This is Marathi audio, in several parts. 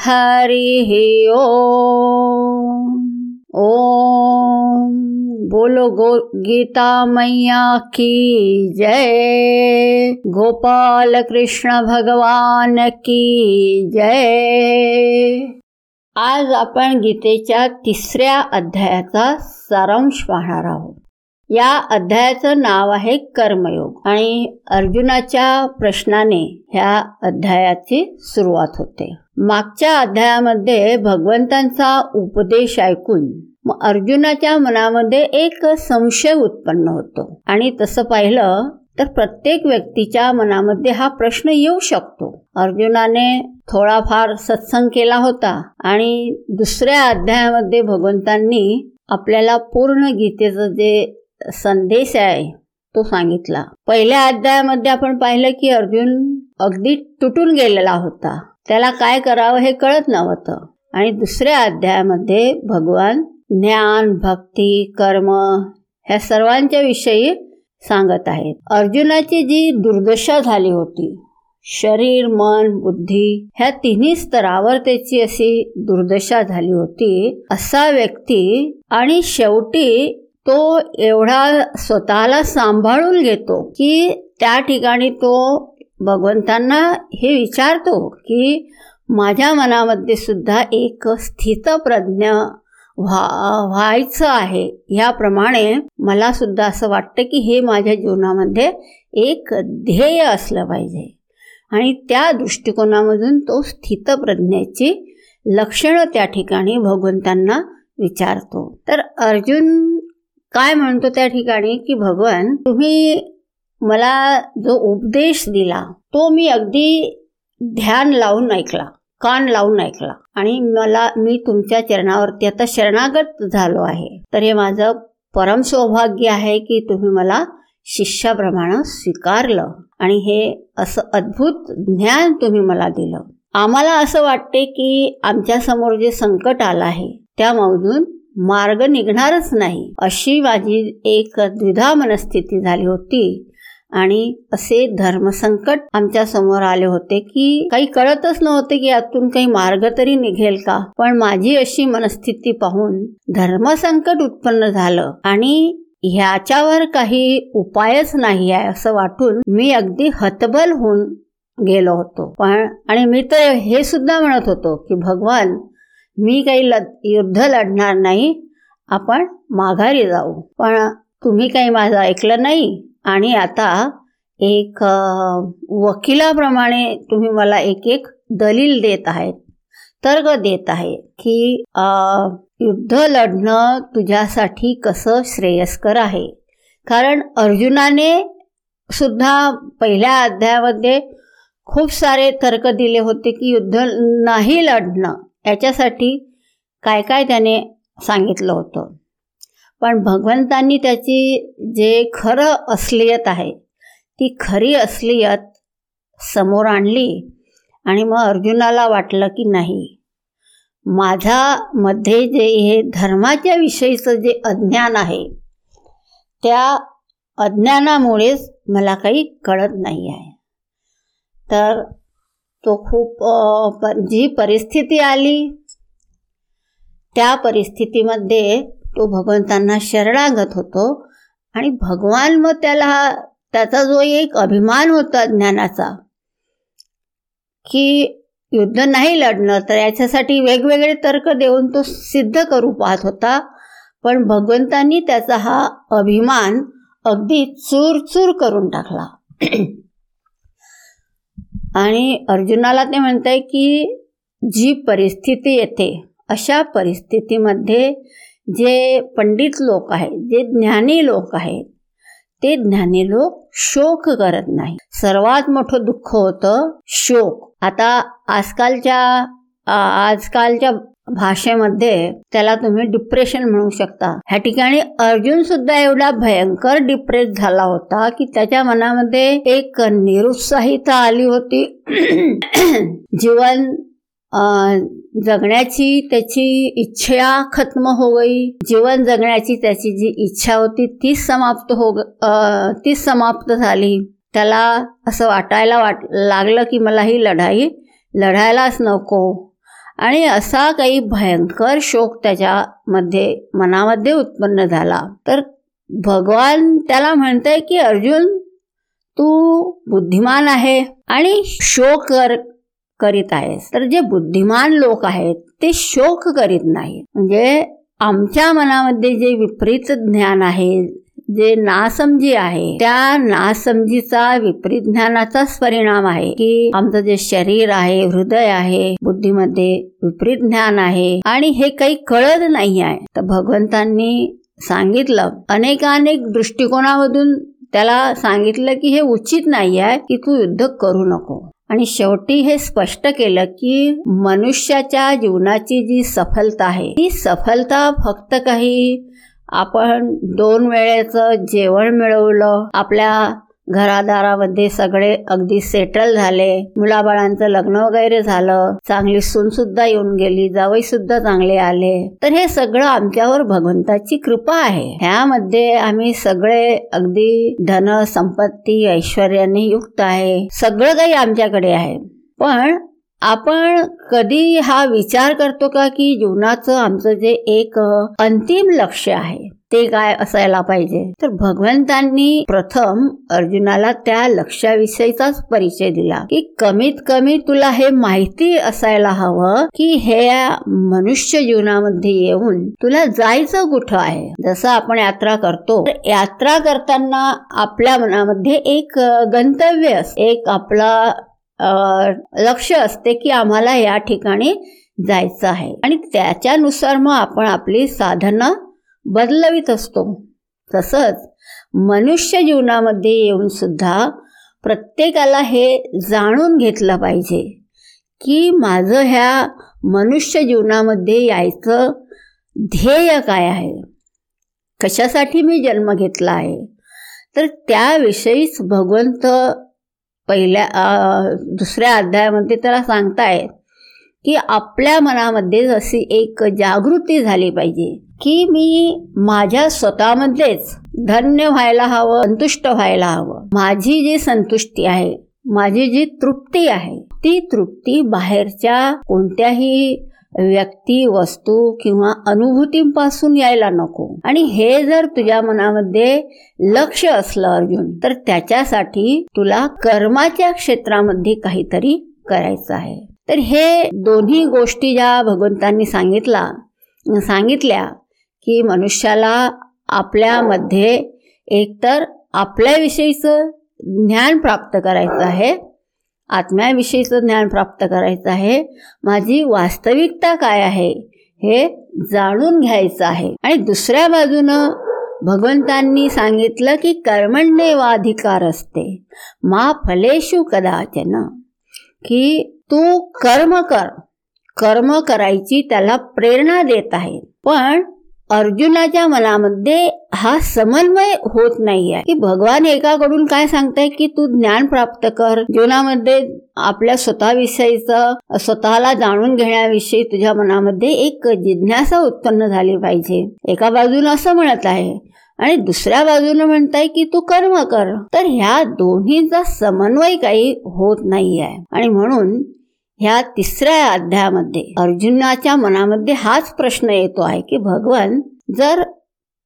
हरिः ॐ ओम। बोलो गो गीता मैया की जय। गोपाल कृष्ण भगवान की जय। आज आपण गीतेच्या तिसऱ्या अध्यायाचा सारांश पाहणार आहोत. या अध्यायाचं नाव आहे कर्मयोग आणि अर्जुनाच्या प्रश्नाने ह्या अध्यायाची सुरुवात होते. मागच्या अध्यायामध्ये भगवंतांचा उपदेश ऐकून अर्जुनाच्या मनामध्ये एक संशय उत्पन्न होतो. आणि तसं पाहिलं तर प्रत्येक व्यक्तीच्या मनामध्ये हा प्रश्न येऊ शकतो. अर्जुनाने थोडाफार सत्संग केला होता आणि दुसऱ्या अध्यायामध्ये भगवंतांनी आपल्याला पूर्ण गीतेचं जे संदेश आहे तो सांगितला. पहिल्या अध्यायामध्ये आपण पाहिलं की अर्जुन अगदी तुटून गेलेला होता. त्याला काय करावं हे कळत नव्हतं. आणि दुसऱ्या अध्यायामध्ये भगवान ज्ञान भक्ती कर्म ह्या सर्वांच्या विषयी सांगत आहेत. अर्जुनाची जी दुर्दशा झाली होती शरीर मन बुद्धी ह्या तिन्ही स्तरावर त्याची अशी दुर्दशा झाली होती असा व्यक्ती आणि शेवटी तो एवढा स्वतःला सांभाळून घेतो की त्या ठिकाणी तो भगवंतांना हे विचारतो की माझ्या मनामध्ये सुद्धा एक स्थितप्रज्ञ व्हा व्हायचं आहे. ह्याप्रमाणे मला सुद्धा असं वाटतं की हे माझ्या जीवनामध्ये एक ध्येय असलं पाहिजे. आणि त्या दृष्टिकोनामधून तो स्थितप्रज्ञेची लक्षणं त्या ठिकाणी भगवंतांना विचारतो. तर अर्जुन काय म्हणतो त्या ठिकाणी की भगवान तुम्ही मला जो उपदेश दिला तो मी अगदी ध्यान लावून ऐकला कान लावून ऐकला. आणि मला मी तुमच्या चरणावरती आता शरणागत झालो आहे. तर हे माझं परम सौभाग्य आहे की तुम्ही मला शिष्याप्रमाणे स्वीकारलं. आणि हे असं अद्भुत ज्ञान तुम्ही मला दिलं. आम्हाला असं वाटते की आमच्यासमोर जे संकट आलं आहे त्यामधून मार्ग निघणारच नाही. अशी माझी एक द्विधा मनस्थिती झाली होती. आणि असे धर्मसंकट आमच्यासमोर आले होते की काही कळतच नव्हते की यातून काही मार्ग तरी निघेल का? पण माझी अशी मनस्थिती पाहून धर्मसंकट उत्पन्न झालं आणि ह्याच्यावर काही उपायच नाही आहे असं वाटून मी अगदी हतबल होऊन गेलो होतो. पण आणि मी तर हे सुद्धा म्हणत होतो की भगवान मी काही लढ युद्ध लढणार नाही आपण माघारी जाऊ. पण तुम्ही काही माझं ऐकलं नाही? आणि आता एक वकिलाप्रमाणे तुम्ही मला एक एक दलील देत आहेत तर्क देत आहे की युद्ध लढणं तुझ्यासाठी कसं श्रेयस्कर आहे. कारण अर्जुनाने सुद्धा पहिल्या अध्यायामध्ये खूप सारे तर्क दिले होते की युद्ध नाही लढणं याच्यासाठी काय काय त्याने सांगितलं होतं. पण भगवंतांनी त्याची जे खरं असलियत आहे ती खरी असलियत समोर आणली आणि मग अर्जुनाला वाटलं की नाही. माझ्यामध्ये जे हे धर्माच्या विषयीचं जे अज्ञान आहे त्या अज्ञानामुळेच मला काही कळत नाही आहे. तर तो खूप जी परिस्थिती आली त्या परिस्थितीमध्ये तो भगवंतांना शरणागत होतो. आणि भगवान मग त्याला त्याचा जो एक अभिमान होता ज्ञानाचा की युद्ध नाही लढणं तर याच्यासाठी वेगवेगळे तर्क देऊन तो सिद्ध करू पाहत होता. पण भगवंतांनी त्याचा हा अभिमान अगदी चूर चूर करून टाकला. आणि अर्जुनाला ते म्हणत आहे की जी परिस्थिती येते अशा परिस्थितीमध्ये जे पंडित लोक आहेत जे ज्ञानी लोक आहेत ते ज्ञानी लोक शोक करत नाही. सर्वात मोठं दुःख होतं शोक. आता आजकालच्या आजकालच्या भाषेमध्ये त्याला तुम्ही डिप्रेशन म्हणू शकता. ह्या ठिकाणी अर्जुन सुद्धा एवढा भयंकर डिप्रेस झाला होता की त्याच्या मनामध्ये एक निरुत्साहिता आली होती. जीवन जगण्याची त्याची इच्छा खत्म हो गई. जीवन जगण्याची त्याची जी इच्छा होती तीच समाप्त हो तीच समाप्त झाली. त्याला असं वाटायला वाट लागलं की मला ही लढाई लढायलाच नको. आणि असा काही भयंकर शोक त्याच्यामध्ये मनामध्ये उत्पन्न झाला. तर भगवान त्याला म्हणतंय की अर्जुन तू बुद्धिमान आहे. आणि शोक कर करीत आहेस तर जे बुद्धिमान लोक आहेत ते शोक करीत नाही म्हणजे आमच्या मनामध्ये जे विपरीत ज्ञान आहे जे नासमजी आहे त्या नासमजीचा विपरीत ज्ञानाचाच परिणाम आहे की आमचं जे शरीर आहे हृदय आहे बुद्धीमध्ये विपरीत ज्ञान आहे आणि हे काही कळत नाही आहे. तर भगवंतांनी सांगितलं अनेकानेक दृष्टिकोनामधून त्याला सांगितलं की हे उचित नाही आहे की तू युद्ध करू नको. आणि शेवटी हे स्पष्ट केलं की मनुष्याच्या जीवनाची जी सफलता आहे ती सफलता फक्त काही आपण दोन वेळेचं जेवण मिळवलं आपल्या घरादारामध्ये सगळे अगदी सेटल झाले. मुलाबाळांचं लग्न वगैरे झालं. चांगली सून सुद्धा येऊन गेली. जावई सुद्धा चांगले आले. तर हे सगळं आमच्यावर भगवंताची कृपा आहे. ह्यामध्ये आम्ही सगळे अगदी धन संपत्ती ऐश्वर्याने युक्त आहे. सगळं काही आमच्याकडे आहे. पण आपण कधी हा विचार करतो का की जीवनाचं आमचं जे एक अंतिम लक्ष आहे ते काय असायला पाहिजे? तर भगवंतांनी प्रथम अर्जुनाला त्या लक्षाविषयीचाच परिचय दिला की कमीत कमी तुला हे माहिती असायला हवं की हे मनुष्य जीवनामध्ये येऊन तुला जायचं कुठं आहे? जसं आपण यात्रा करतो यात्रा करताना आपल्या मनामध्ये एक गंतव्य एक आपला लक्ष असते की आम्हाला या ठिकाणी जायचं आहे. आणि त्याच्यानुसार मग आपण आपली साधनं बदलवीत असतो. तसंच मनुष्य जीवनामध्ये येऊन सुद्धा प्रत्येकाला हे जाणून घेतलं पाहिजे की माझं ह्या मनुष्य जीवनामध्ये यायचं ध्येय काय आहे? कशासाठी मी जन्म घेतला आहे? तर त्याविषयीच भगवंत पहिल्या दुसऱ्या अध्यायामध्ये त्याला सांगतायत. की आपल्या मनामध्ये अशी एक जागृती झाली पाहिजे की मी माझ्या स्वतःमध्येच धन्य व्हायला हवं संतुष्ट व्हायला हवं. माझी जी संतुष्टी आहे माझी जी तृप्ती आहे ती तृप्ती बाहेरच्या कोणत्याही व्यक्ती वस्तू किंवा अनुभूतींपासून यायला नको. आणि हे जर तुझ्या मनामध्ये लक्ष असलं अर्जुन तर त्याच्यासाठी तुला कर्माच्या क्षेत्रामध्ये काहीतरी करायचं आहे. तर हे दोन्ही गोष्टी ज्या भगवंतांनी सांगितला सांगितल्या की मनुष्याला आपल्यामध्ये एकतर आपल्याविषयीचं ज्ञान प्राप्त करायचं आहे आत्म्याविषयीचं ज्ञान प्राप्त करायचं आहे माझी वास्तविकता काय आहे हे जाणून घ्यायचं आहे. आणि दुसऱ्या बाजूनं भगवंतांनी सांगितलं की कर्मण्येवाधिकार असते मा फलेशु कदाचन. की तू कर्म कर. कर्म करायची त्याला प्रेरणा देत आहे. पण अर्जुनाच्या मनामध्ये हा समन्वय होत नाही आहे की भगवान एकाकडून काय सांगताय की तू ज्ञान प्राप्त कर. जीवनामध्ये आपल्या स्वतःविषयीचं स्वतःला जाणून घेण्याविषयी तुझ्या मनामध्ये एक जिज्ञासा उत्पन्न झाली पाहिजे. एका बाजूला असं म्हणत आहे आणि दुसऱ्या बाजूने म्हणताय की तू कर्म कर. तर ह्या दोन्हीचा समन्वय काही होत नाही आहे आणि म्हणून ह्या तिसऱ्या अध्यायामध्ये अर्जुनाच्या मनामध्ये हाच प्रश्न येतो आहे की भगवान जर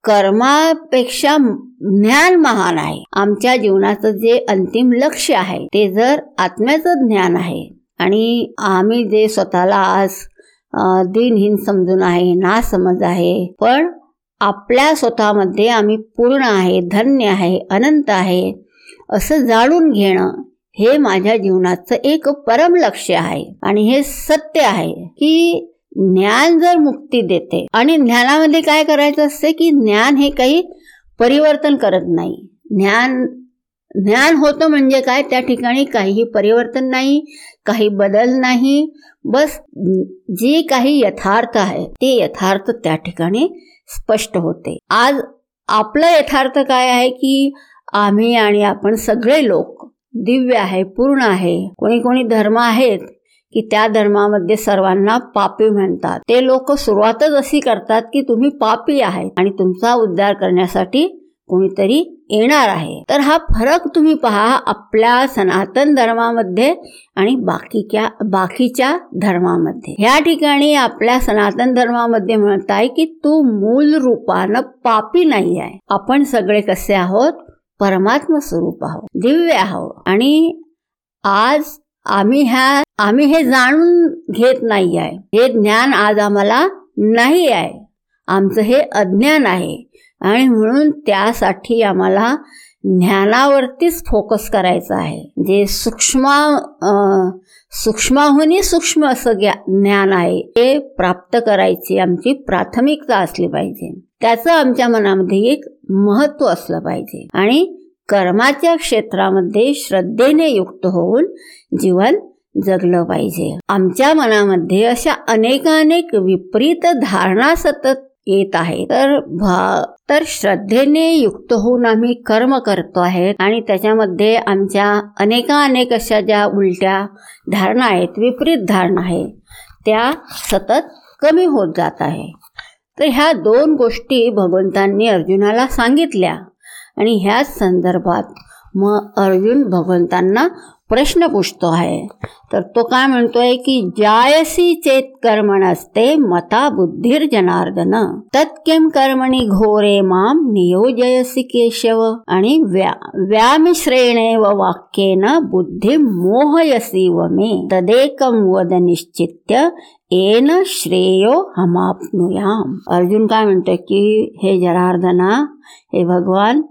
कर्मापेक्षा ज्ञान महान आहे आमच्या जीवनाचं जे अंतिम लक्ष आहे ते जर आत्म्याचं ज्ञान आहे आणि आम्ही जे स्वतःला आज दिनहीन समजून आहे ना समज आहे पण आपल्या स्वतःमध्ये आम्ही पूर्ण आहे धन्य आहे अनंत आहे असं जाणून घेणं हे माझ्या जीवनाचं एक परम लक्ष आहे. आणि हे सत्य आहे की ज्ञान जर मुक्ती देते आणि ज्ञानामध्ये काय करायचं असते की ज्ञान हे काही परिवर्तन करत नाही. ज्ञान ज्ञान होतं म्हणजे काय? त्या ठिकाणी काहीही परिवर्तन नाही काही बदल नाही. बस जे काही यथार्थ आहे ते यथार्थ त्या ठिकाणी स्पष्ट होते. आज आपलं यथार्थ काय आहे की आम्ही आणि आपण सगळे लोक दिव्य आहे पूर्ण आहे. कोणी कोणी धर्म आहेत की त्या धर्मामध्ये सर्वांना पापी म्हणतात. ते लोक सुरुवातच अशी करतात की तुम्ही पापी आहेत आणि तुमचा उद्धार करण्यासाठी कोणीतरी येणार आहे. तर हा फरक तुम्ही पहा आपल्या सनातन धर्मामध्ये आणि बाकीच्या बाकीच्या धर्मामध्ये. ह्या ठिकाणी आपल्या सनातन धर्मामध्ये म्हणत आहे की तू मूल रूपानं पापी नाही आहे. आपण सगळे कसे आहोत? परमात्म स्वरूप आहोत. दिव्य आहोत. आणि आज आम्ही ह्या आम्ही हे जाणून घेत नाही आहे. हे ज्ञान आज आम्हाला नाही आहे. आमचं हे अज्ञान आहे. आणि म्हणून त्यासाठी आम्हाला ज्ञानावरतीच फोकस करायचा आहे. जे सूक्ष्म सूक्ष्माहूनही सूक्ष्म असं ज्ञान आहे ते प्राप्त करायची आमची प्राथमिकता असली पाहिजे. त्याचं आमच्या मनामध्ये एक महत्त्व असलं पाहिजे. आणि कर्माच्या क्षेत्रामध्ये श्रद्धेने युक्त होऊन जीवन जगलं पाहिजे. आमच्या मनामध्ये अशा अनेकानेक विपरीत धारणा सतत येत आहे. तर भा तर श्रद्धेने युक्त होऊन आम्ही कर्म करतो आहे आणि त्याच्यामध्ये आमच्या अनेका अनेक अशा ज्या उलट्या धारणा आहेत विपरीत धारणा आहे त्या सतत कमी होत जात आहे. तर ह्या दोन गोष्टी भगवंतांनी अर्जुनाला सांगितल्या आणि ह्याच संदर्भात मग अर्जुन भगवंतांना प्रश्न पुछतो आहे. तर तो काय म्हणतोय की जायसी चेत कर्मण असते मता बुद्धीर जनार्दन. तत्केम कर्मणी घोरे माम नियोजयसी केशव. आणि व्या व्यामिश्रेणे व वाक्येन बुद्धी मोहयसी व मे तदेकम वद निश्चित्य एन श्रेयो हमापनुयाम. अर्जुन काय म्हणतोय की, हे जनार्दना, हे भगवान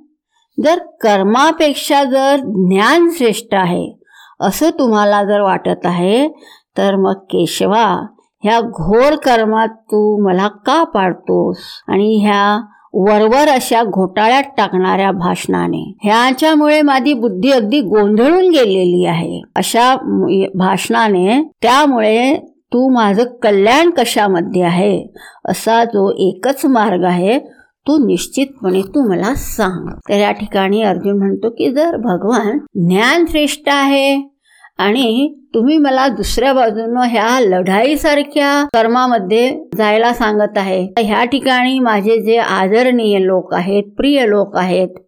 जर कर्मापेक्षा जर ज्ञान श्रेष्ठ आहे असं तुम्हाला जर वाटत आहे तर मग केशवा ह्या घोर कर्मात तू मला का पाडतोस? आणि ह्या वरवर अशा घोटाळ्यात टाकणाऱ्या भाषणाने. ह्याच्यामुळे माझी बुद्धी अगदी गोंधळून गेलेली आहे. अशा भाषणाने त्यामुळे तू माझं कल्याण कशामध्ये आहे असा जो एकच मार्ग आहे तू निश्चितपणे तू मला सांग तर या ठिकाणी अर्जुन म्हणतो की जर भगवान ज्ञान श्रेष्ठ आहे आणि तुम्ही मला दुसऱ्या बाजूनं ह्या लढाईसारख्या कर्मामध्ये जायला सांगत आहे ह्या ठिकाणी माझे जे आदरणीय लोक आहेत प्रिय लोक आहेत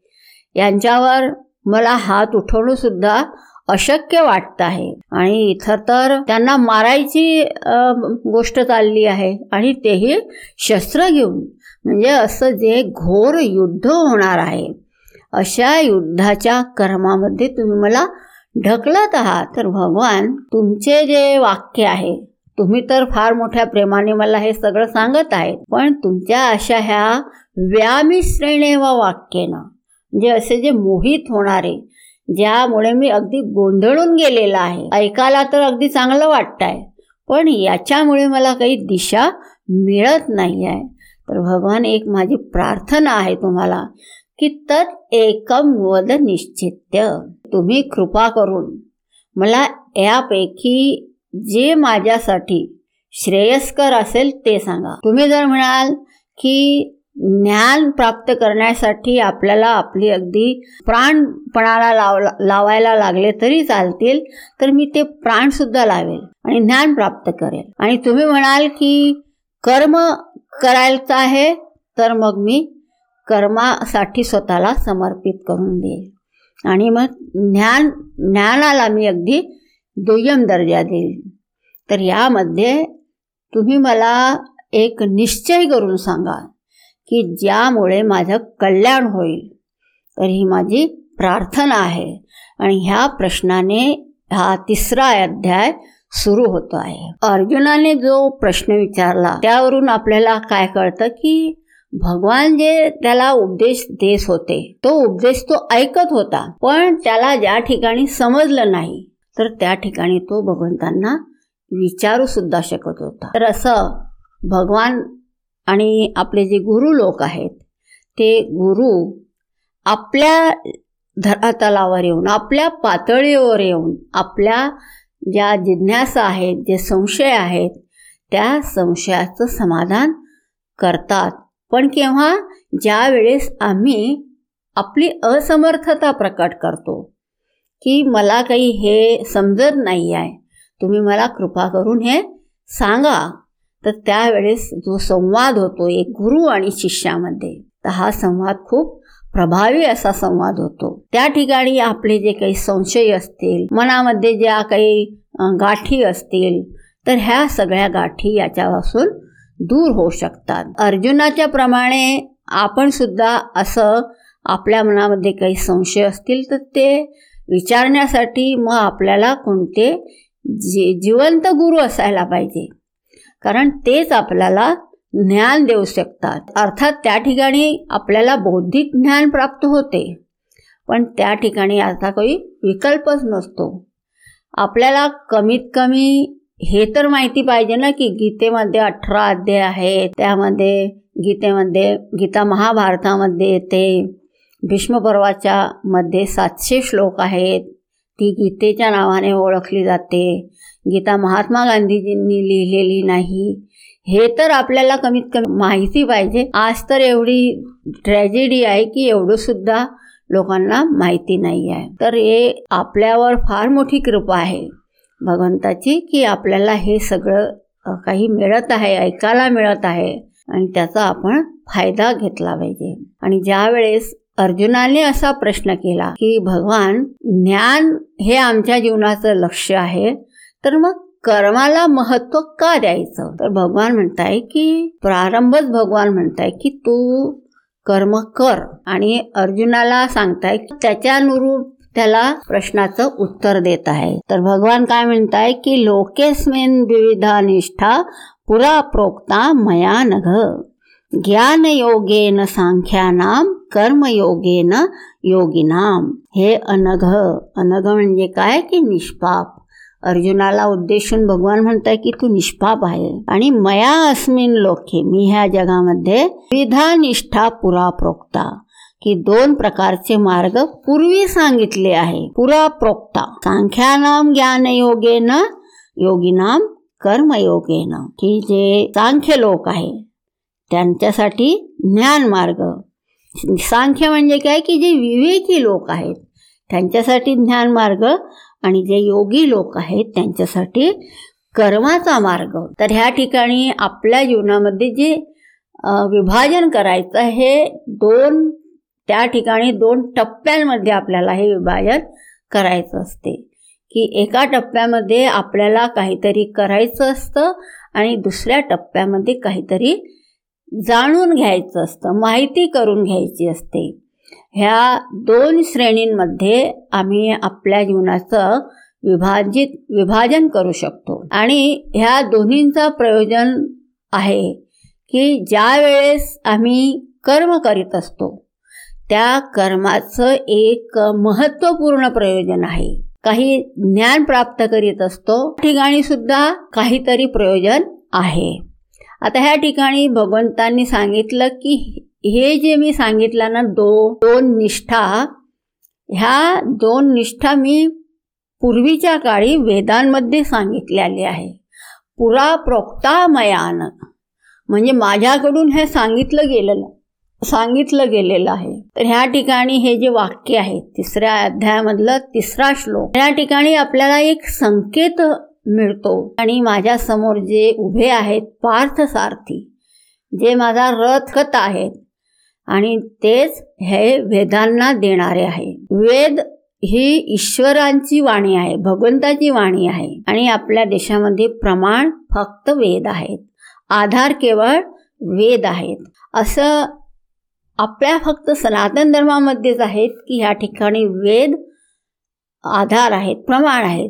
यांच्यावर मला हात उठवणं सुद्धा अशक्य वाटत आहे. आणि इथं तर त्यांना मारायची गोष्ट चालली आहे आणि तेही शस्त्र घेऊन म्हणजे असं जे घोर युद्ध होणार आहे अशा युद्धाच्या कर्मामध्ये तुम्ही मला ढकलत आहात. तर भगवान तुमचे जे वाक्य आहे तुम्ही तर फार मोठ्या प्रेमाने मला हे सगळं सांगत आहे पण तुमच्या अशा ह्या व्यामिश्रेणे व वाक्येनं म्हणजे असे जे मोहित होणारे ज्यामुळे मी अगदी गोंधळून गेलेला आहे. ऐकायला तर अगदी चांगलं वाटत आहे पण याच्यामुळे मला काही दिशा मिळत नाही आहे तर भगवान एक माझी प्रार्थना आहे तुम्हाला की तत् एकम वद निश्चित्य. तुम्ही कृपा करून मला यापैकी जे माझ्यासाठी श्रेयस्कर असेल ते सांगा. तुम्ही जर म्हणाल की ज्ञान प्राप्त करण्यासाठी आपल्याला आपली अगदी प्राणपणाला लाव लावायला लागले तरी चालतील तर मी ते प्राणसुद्धा लावेल आणि ज्ञान प्राप्त करेल. आणि तुम्ही म्हणाल की कर्म करायचं आहे तर मग मी कर्मासाठी स्वतःला समर्पित करून देईल. आणि मग ज्ञान ज्ञानाला मी अगदी दुय्यम दर्जा देईल. तर यामध्ये तुम्ही मला एक निश्चय करून सांगा की ज्यामुळे माझं कल्याण होईल. तर ही माझी प्रार्थना आहे. आणि ह्या प्रश्नाने हा तिसरा अध्याय सुरू होतो आहे. अर्जुनाने जो प्रश्न विचारला त्यावरून आपल्याला काय कळतं की भगवान जे त्याला उपदेश देत होते तो उपदेश तो ऐकत होता पण त्याला ज्या ठिकाणी समजलं नाही तर त्या ठिकाणी तो भगवंतांना विचारू सुद्धा शकत होता. तर असं भगवान आणि आपले जे गुरु लोक आहेत ते गुरु आपल्या धरातलावर येऊन आपल्या पातळीवर येऊन आपल्या ज्या जिज्ञासा आहेत जे संशय आहेत त्या संशयाचं समाधान करतात. पण केव्हा? ज्या वेळेस आम्ही आपली असमर्थता प्रकट करतो की मला काही हे समजत नाही आहे तुम्ही मला कृपा करून हे सांगा तर त्यावेळेस जो संवाद होतो एक गुरु आणि शिष्यामध्ये तर हा संवाद खूप प्रभावी असा संवाद होतो. त्या ठिकाणी आपले जे काही संशय असतील मनामध्ये ज्या काही गाठी असतील तर ह्या सगळ्या गाठी याच्यापासून दूर होऊ शकतात. अर्जुनाच्या प्रमाणे आपण सुद्धा असं आपल्या मनामध्ये काही संशय असतील तर ते विचारण्यासाठी मग आपल्याला कोणते जी जिवंत गुरु असायला पाहिजे. कारण तेच आपल्याला ज्ञान देऊ शकतात. अर्थात त्या ठिकाणी आपल्याला बौद्धिक ज्ञान प्राप्त होते. पण त्या ठिकाणी आता काही विकल्पच नसतो. आपल्याला कमीत कमी हे तर माहिती पाहिजे ना की गीतेमध्ये अठरा अध्याय आहेत. त्यामध्ये गीतेमध्ये गीता महाभारतामध्ये येते भीष्मपर्वाच्या मध्ये सातशे श्लोक आहेत. ती गीतेच्या नावाने ओळखली जाते. गीता महात्मा गांधीजींनी लिहिलेली नाही. हे तर आपल्याला कमीत कमी माहिती पाहिजे. आज तर एवढी ट्रॅजेडी आहे की एवढं सुद्धा लोकांना माहिती नाही आहे. तर हे आपल्यावर फार मोठी कृपा आहे भगवंताची की आपल्याला हे सगळं काही मिळत आहे ऐकायला मिळत आहे आणि त्याचा आपण फायदा घेतला पाहिजे. आणि ज्या वेळेस अर्जुनाने असा प्रश्न केला की भगवान ज्ञान हे आमच्या जीवनाचं लक्ष आहे तर मग कर्माला महत्त्व का द्यायचं? तर भगवान म्हणताय की प्रारंभच भगवान म्हणताय की तू कर्म कर. आणि अर्जुनाला सांगताय की त्याच्यानुरूप त्याला प्रश्नाचं उत्तर देत आहे. तर भगवान काय म्हणताय की लोकेस्मिन विविधा निष्ठा पुरा प्रोक्ता मया नघ. ज्ञानयोगेन सांख्यानाम कर्मयोगेन योगिनाम हे अनघ. अनघ म्हणजे काय? की निष्पाप. अर्जुनाला उद्देशून भगवान म्हणताय की तू निष्पाप आहे. आणि मया अस्मिन लोके मी ह्या जगामध्ये विधा निष्ठा पुरा प्रोक्ता की दोन प्रकारचे मार्ग पूर्वी सांगितले आहे. पुरा प्रोक्ता सांख्यानाम ज्ञान योगेन योगिनाम कर्मयोगेन. की जे सांख्य लोक आहे त्यांच्यासाठी ज्ञान मार्ग. सांख्य म्हणजे काय की जे विवेकी लोक आहेत त्यांच्यासाठी ज्ञान मार्ग आणि जे योगी लोक आहेत त्यांच्यासाठी कर्माचा मार्ग. तर ह्या ठिकाणी आपल्या जीवनामध्ये जे विभाजन करायचं हे दोन त्या ठिकाणी दोन टप्प्यांमध्ये आपल्याला हे विभाजन करायचं असते. की एका टप्प्यामध्ये आपल्याला काहीतरी करायचं असतं आणि दुसऱ्या टप्प्यामध्ये काहीतरी जाणून घ्यायचं असतं माहिती करून घ्यायची असते. ह्या दोन श्रेणींमध्ये आम्ही आपल्या जीवनाचं विभाजित विभाजन करू शकतो. आणि ह्या दोन्हींचं प्रयोजन आहे की ज्या वेळेस आम्ही कर्म करीत असतो त्या कर्माचं एक महत्त्वपूर्ण प्रयोजन आहे. काही ज्ञान प्राप्त करीत असतो ठिकाणी सुद्धा काहीतरी प्रयोजन आहे. आता ह्या ठिकाणी भगवंतांनी सांगितलं की हे जे मी सांगितलं ना दो दोन निष्ठा ह्या दोन निष्ठा मी पूर्वीच्या काळी वेदांमध्ये सांगितलेले आहे. पुरा प्रोक्ता मयान. म्हणजे माझ्याकडून हे सांगितलं गेलेलं सांगितलं गेलेलं आहे. तर ह्या ठिकाणी हे जे वाक्य आहे तिसऱ्या अध्यायामधलं तिसरा श्लोक ह्या ठिकाणी आपल्याला एक संकेत मिळतो. आणि माझ्यासमोर जे उभे आहेत पार्थ सारथी जे माझा रथकत आहेत आणि तेच हे वेदांना देणारे आहे. वेद ही ईश्वरांची वाणी आहे भगवंताची वाणी आहे आणि आपल्या देशामध्ये प्रमाण फक्त वेद आहेत. आधार केवळ वेद आहेत. असं आपल्या फक्त सनातन धर्मामध्येच आहेत की ह्या ठिकाणी वेद आधार आहेत प्रमाण आहेत.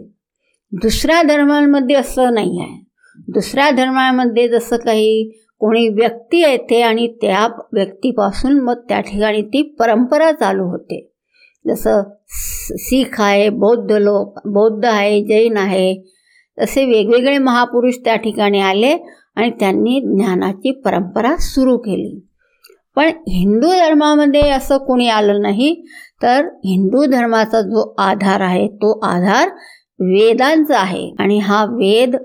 दुसऱ्या धर्मांमध्ये असं नाही आहे. दुसऱ्या धर्मामध्ये जसं काही कोणी व्यक्ती येते आणि त्या व्यक्तीपासून मग त्या ठिकाणी ती परंपरा चालू होते. जसं शीख आहे बौद्ध लोक बौद्ध आहे जैन आहे तसे वेगवेगळे महापुरुष त्या ठिकाणी आले आणि त्यांनी ज्ञानाची परंपरा सुरू केली. पण हिंदू धर्मामध्ये असं कोणी आलं नाही तर हिंदू धर्माचा जो आधार आहे तो आधार वेदांचा आहे. आणि हा वेद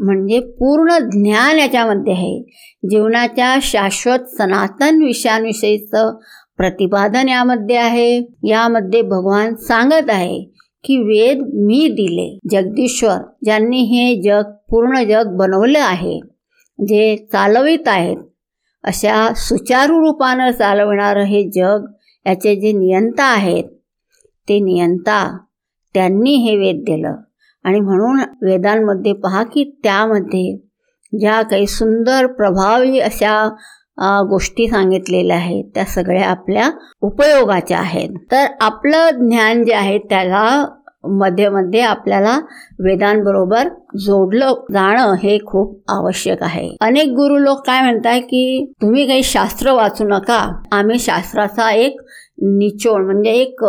म्हणजे पूर्ण ज्ञान याच्यामध्ये आहे. जीवनाच्या शाश्वत सनातन विषयांविषयीचं प्रतिपादन यामध्ये आहे. यामध्ये भगवान सांगत आहे की वेद मी दिले. जगदीश्वर ज्यांनी हे जग पूर्ण जग बनवलं आहे जे चालवित आहेत अशा सुचारू रूपानं चालवणारं हे जग याचे जे नियंता आहेत ते नियंता त्यांनी हे वेद दिलं. आणि म्हणून वेदांमध्ये पहा की त्यामध्ये ज्या काही सुंदर प्रभावी अशा गोष्टी सांगितलेल्या आहेत त्या सगळ्या आपल्या उपयोगाच्या आहेत. तर आपलं ज्ञान जे आहे त्याला मध्ये मध्ये आपल्याला वेदांबरोबर जोडलं जाणं हे खूप आवश्यक आहे. अनेक गुरु लोक काय म्हणतात की तुम्ही काही शास्त्र वाचू नका. आम्ही शास्त्राचा एक निचोड म्हणजे एक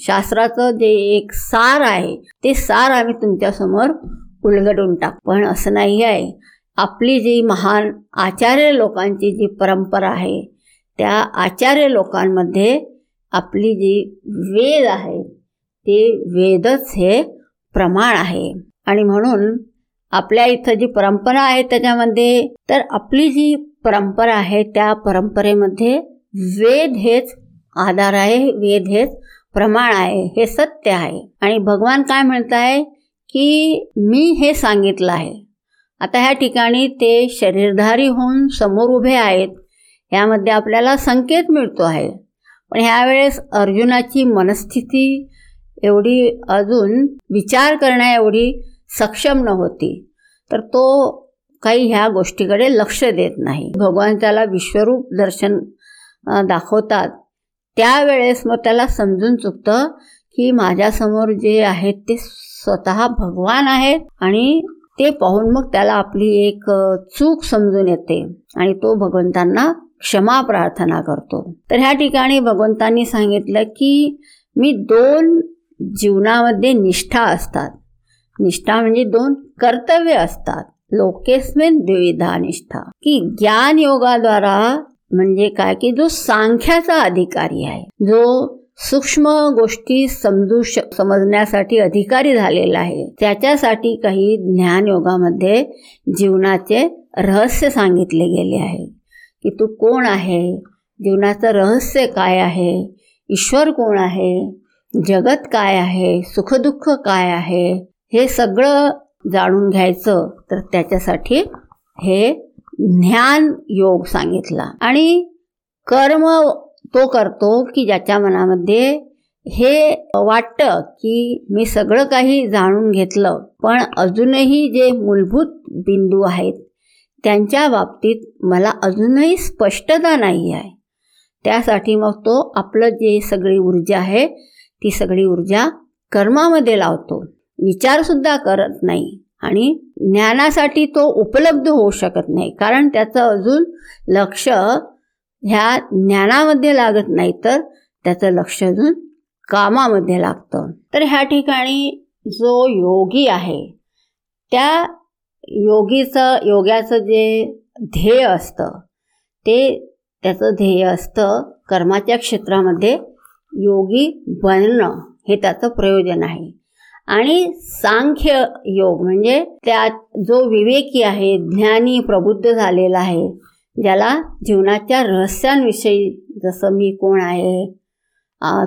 शास्त्राचं जे एक सार आहे ते सार आम्ही तुमच्यासमोर उलगडून टाक. पण असं नाही आहे. आपली जी महान आचार्य लोकांची जी परंपरा आहे त्या आचार्य लोकांमध्ये आपली जी वेद आहे ते वेदच हे प्रमाण आहे. आणि म्हणून आपल्या इथं जी परंपरा आहे त्याच्यामध्ये तर आपली जी परंपरा आहे त्या परंपरेमध्ये वेद हेच आधार आहे वेद हेच प्रमाण आहे हे सत्य आहे. आणि भगवान काय म्हणत आहे? की मी हे सांगितलं आहे. आता ह्या ठिकाणी ते शरीरधारी होऊन समोर उभे आहेत यामध्ये आपल्याला संकेत मिळतो आहे. पण ह्यावेळेस अर्जुनाची मनस्थिती एवढी अजून विचार करण्या एवढी सक्षम न होती तर तो काही ह्या गोष्टीकडे लक्ष देत नाही. भगवान त्याला विश्वरूप दर्शन दाखवतात. त्यावेळेस मग त्याला समजून चुकतं की माझ्यासमोर जे आहेत ते स्वतः भगवान आहेत आणि ते पाहून मग त्याला आपली एक चूक समजून येते आणि तो भगवंतांना क्षमा प्रार्थना करतो. तर ह्या ठिकाणी भगवंतांनी सांगितलं की मी दोन जीवनामध्ये निष्ठा असतात. निष्ठा म्हणजे दोन कर्तव्य असतात. लोकेस्मेन द्विधा निष्ठा. की ज्ञान योगाद्वारा म्हणजे काय की जो सांख्याचा अधिकारी आहे जो सूक्ष्म गोष्टी समजू श समजण्यासाठी अधिकारी झालेला आहे त्याच्यासाठी काही ज्ञानयोगामध्ये जीवनाचे रहस्य सांगितले गेले आहे. की तू कोण आहे? जीवनाचं रहस्य काय आहे? ईश्वर कोण आहे? जगत काय आहे? सुखदुःख काय आहे? हे सगळं जाणून घ्यायचं तर त्याच्यासाठी हे ज्ञान योग सांगितला. आणि कर्म तो करतो की ज्याच्या मनामध्ये हे वाटतं की मी सगळं काही जाणून घेतलं पण अजूनही जे मूलभूत बिंदू आहेत त्यांच्या बाबतीत मला अजूनही स्पष्टता नाही आहे. त्यासाठी मग तो आपलं जे सगळी ऊर्जा आहे ती सगळी ऊर्जा कर्मामध्ये लावतो. विचारसुद्धा करत नाही. आणि ज्ञानासाठी तो उपलब्ध होऊ शकत नाही. कारण त्याचं अजून लक्ष ह्या ज्ञानामध्ये लागत नाही तर त्याचं लक्ष अजून कामामध्ये लागतं. तर ह्या ठिकाणी जो योगी आहे त्या योगीचं योग्याचं जे ध्येय असतं ते त्याचं ध्येय असतं कर्माच्या क्षेत्रामध्ये योगी बनणं हे त्याचं प्रयोजन आहे. आणि सांख्य योग म्हणजे त्यात जो विवेकी आहे ज्ञानी प्रबुद्ध झालेला आहे ज्याला जीवनाच्या रहस्यांविषयी जसं मी कोण आहे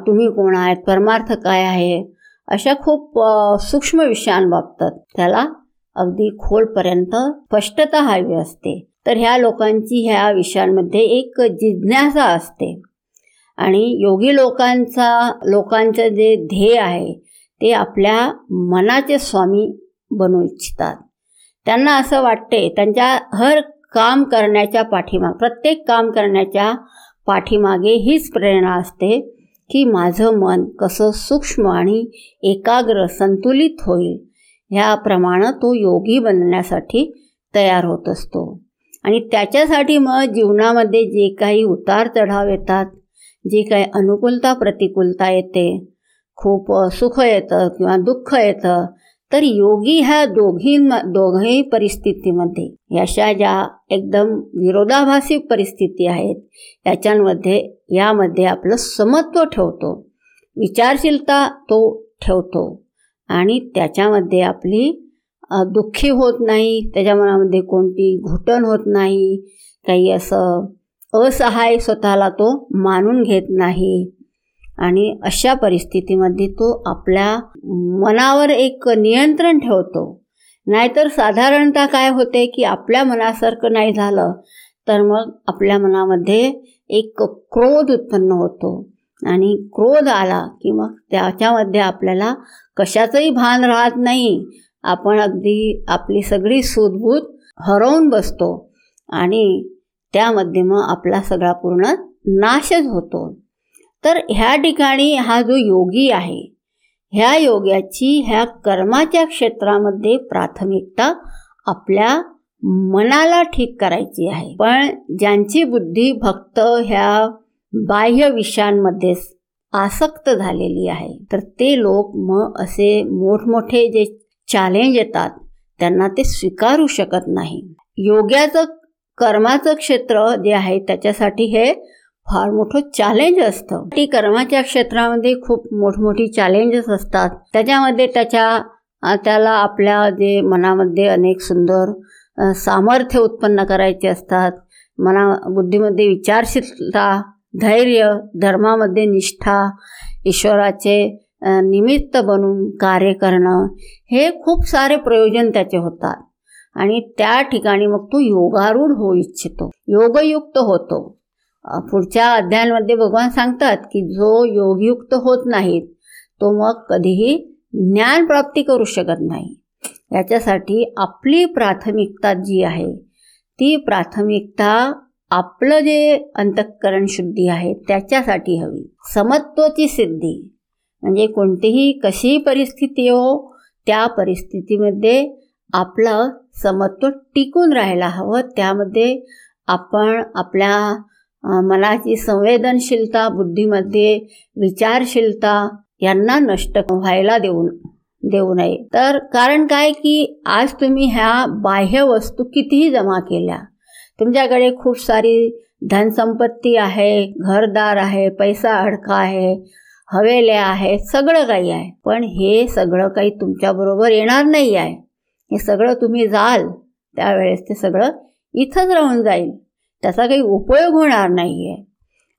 तुम्ही कोण आहेत परमार्थ काय आहे अशा खूप सूक्ष्म विषयांबाबतात त्याला अगदी खोलपर्यंत स्पष्टता हवी असते. तर ह्या लोकांची ह्या विषयांमध्ये एक जिज्ञासा असते. आणि योगी लोकांचा लोकांचं जे ध्येय आहे ते आपल्या मनाचे स्वामी बनू इच्छितात. त्यांना असं वाटते त्यांच्या हर काम करण्याच्या पाठीमाग प्रत्येक काम करण्याच्या पाठीमागे हीच प्रेरणा असते की माझं मन कसं सूक्ष्म आणि एकाग्र संतुलित होईल. ह्याप्रमाणे तो योगी बनण्यासाठी तयार होत असतो. आणि त्याच्यासाठी मग जीवनामध्ये जे काही उतार चढाव येतात जी काही अनुकूलता प्रतिकूलता येते खूप सुख येतं किंवा दुःख येतं तर योगी ह्या दोघी दोघही परिस्थितीमध्ये अशा ज्या एकदम विरोधाभासी परिस्थिती आहेत याच्यामध्ये यामध्ये आपलं समत्व ठेवतो. विचारशीलता तो ठेवतो. आणि त्याच्यामध्ये आपली दुःखी होत नाही त्याच्या मनामध्ये कोणती घुटण होत नाही काही असं असहाय स्वतःला तो मानून घेत नाही. आणि अशा परिस्थितीमध्ये तो आपल्या मनावर एक नियंत्रण ठेवतो. नाहीतर साधारणतः काय होते की आपल्या मनासारखं नाही झालं तर मग आपल्या मनामध्ये एक क्रोध उत्पन्न होतो. आणि क्रोध आला की मग त्याच्यामध्ये आपल्याला कशाचंही भान राहत नाही. आपण अगदी आपली सगळी सूदबूत हरवून बसतो आणि त्यामध्ये मग आपला सगळा पूर्ण नाशच होतो. तर ह्या ठिकाणी हा जो योगी आहे ह्या योग्याची ह्या कर्माच्या क्षेत्रामध्ये प्राथमिकता आपल्या मनाला ठीक करायची आहे. पण ज्यांची बुद्धी फक्त ह्या बाह्य विषयांमध्येच आसक्त झालेली आहे तर ते लोक मग असे मोठमोठे जे चॅलेंज येतात त्यांना ते स्वीकारू शकत नाही. योग्याचं कर्माचं क्षेत्र जे आहे त्याच्यासाठी हे फार मोठं चॅलेंज असतं. ती कर्माच्या क्षेत्रामध्ये खूप मोठमोठी चॅलेंजेस असतात. त्याच्यामध्ये त्याच्या त्याला आपल्या जे मनामध्ये अनेक सुंदर सामर्थ्य उत्पन्न करायचे असतात. मना बुद्धीमध्ये विचारशीलता धैर्य धर्मामध्ये निष्ठा ईश्वराचे निमित्त बनून कार्य करणं हे खूप सारे प्रयोजन त्याचे होतात. आणि त्या ठिकाणी मग तो योगारूढ होऊ इच्छितो. योगयुक्त होतो. पुढच्या अध्यायांमध्ये भगवान सांगतात की जो योगयुक्त होत नाहीत तो मग कधीही ज्ञान प्राप्ती करू शकत नाही. याच्यासाठी आपली प्राथमिकता जी आहे ती प्राथमिकता आपलं जे अंतःकरण शुद्धी आहे त्याच्यासाठी हवी. समत्वाची सिद्धी म्हणजे कोणतीही कशीही परिस्थिती हो त्या परिस्थितीमध्ये आपलं समत्व टिकून राहायला हवं. त्यामध्ये आपण आपल्या मनाची संवेदनशीलता बुद्धीमध्ये विचारशीलता यांना नष्ट व्हायला देऊ देऊ नये. तर कारण काय की आज तुम्ही ह्या बाह्य वस्तू कितीही जमा केल्या तुमच्याकडे खूप सारी धनसंपत्ती आहे घरदार आहे पैसा अडका आहे हवेल्या आहेत सगळं काही आहे. पण हे सगळं काही तुमच्याबरोबर येणार नाही आहे. हे सगळं तुम्ही जाल त्यावेळेस ते सगळं इथंच राहून जाईल. त्याचा काही उपयोग होणार नाही आहे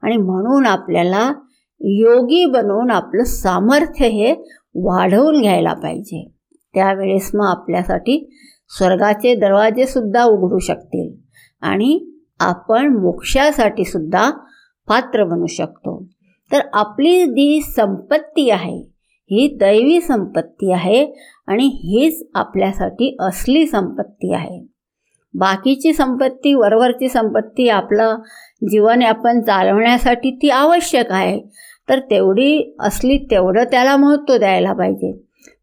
आणि म्हणून आपल्याला योगी बनवून आपलं सामर्थ्य हे वाढवून घ्यायला पाहिजे. त्यावेळेस मग आपल्यासाठी स्वर्गाचे दरवाजेसुद्धा उघडू शकतील आणि आपण मोक्षासाठी सुद्धा पात्र बनू शकतो. तर आपली जी संपत्ती आहे ही दैवी संपत्ती आहे आणि हीच आपल्यासाठी असली संपत्ती आहे. बाकीची संपत्ती वरवरची संपत्ती आपलं जीवन आपण चालवण्यासाठी ती आवश्यक आहे. तर तेवढी असली तेवढं त्याला महत्त्व द्यायला पाहिजे.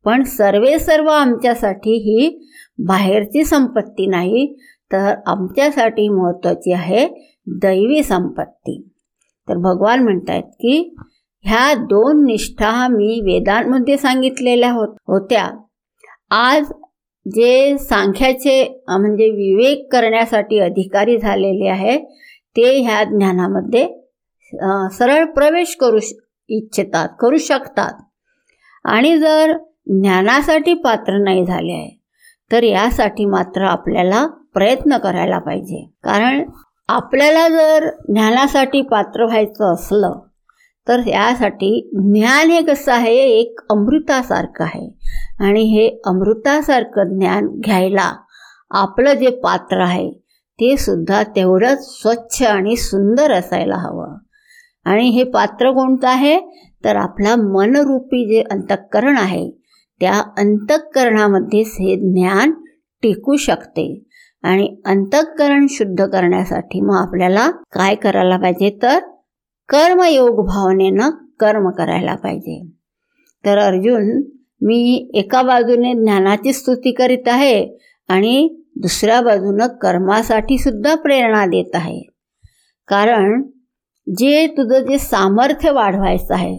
पण सर्वे सर्व आमच्यासाठी ही बाहेरची संपत्ती नाही तर आमच्यासाठी महत्त्वाची आहे दैवी संपत्ती. तर भगवान म्हणत आहेत की ह्या दोन निष्ठा मी वेदांमध्ये सांगितलेल्या होत होत्या. आज जे सांख्याचे म्हणजे विवेक करण्यासाठी अधिकारी झालेले आहे ते ह्या ज्ञानामध्ये सरळ प्रवेश करू इच्छितात करू शकतात. आणि जर ज्ञानासाठी पात्र नाही झाले आहे तर यासाठी मात्र आपल्याला प्रयत्न करायला पाहिजे. कारण आपल्याला जर ज्ञानासाठी पात्र व्हायचं असलं तर यासाठी ज्ञान हे कसं आहे एक अमृतासारखं आहे. आणि हे अमृतासारखं ज्ञान घ्यायला आपलं जे पात्र आहे ते सुद्धा तेवढंच स्वच्छ आणि सुंदर असायला हवं. आणि हे पात्र कोणतं आहे? तर आपला मनरूपी जे अंतःकरण आहे त्या अंतःकरणामध्येच हे ज्ञान टिकू शकते. आणि अंतःकरण शुद्ध करण्यासाठी मग आपल्याला काय करायला पाहिजे? तर कर्मयोग भावनेनं कर्म करायला पाहिजे. तर अर्जुन मी एका बाजूने ज्ञानाची स्तुती करीत आहे आणि दुसऱ्या बाजूनं कर्मासाठी सुद्धा प्रेरणा देत आहे. कारण जे तुझं जे सामर्थ्य वाढवायचं आहे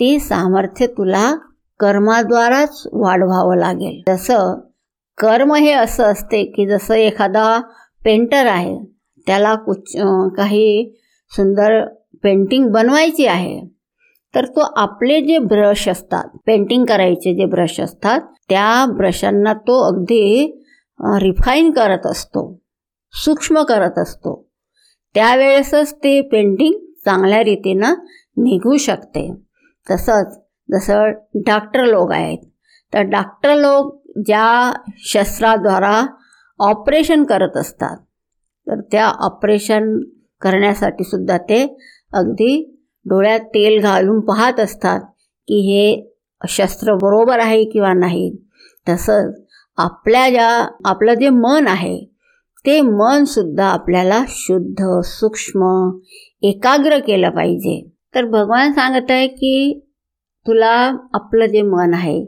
ते सामर्थ्य तुला कर्माद्वाराच वाढवावं लागेल. जसं कर्म हे असं असते की जसं एखादा पेंटर आहे त्याला कुछ काही सुंदर पेंटिंग बनवायची आहे तर तो आपले जे ब्रश असतात पेंटिंग करायचे जे ब्रश असतात त्या ब्रशांना तो अगदी रिफाईन करत असतो सूक्ष्म करत असतो. त्यावेळेसच ते पेंटिंग चांगल्या रीतीनं निघू शकते. तसंच जसं डॉक्टर लोक आहेत तर डॉक्टर लोक ज्या शस्त्राद्वारा ऑपरेशन करत असतात तर त्या ऑपरेशन करण्यासाठी सुद्धा ते अगदी डोळ्यात तेल घालून पाहत असतात की हे शस्त्र बरोबर आहे किंवा नाही. तसंच आपल्या ज्या आपलं जे मन आहे ते मनसुद्धा आपल्याला शुद्ध सूक्ष्म एकाग्र केलं पाहिजे. तर भगवान सांगत आहे की तुला आपलं जे मन आहे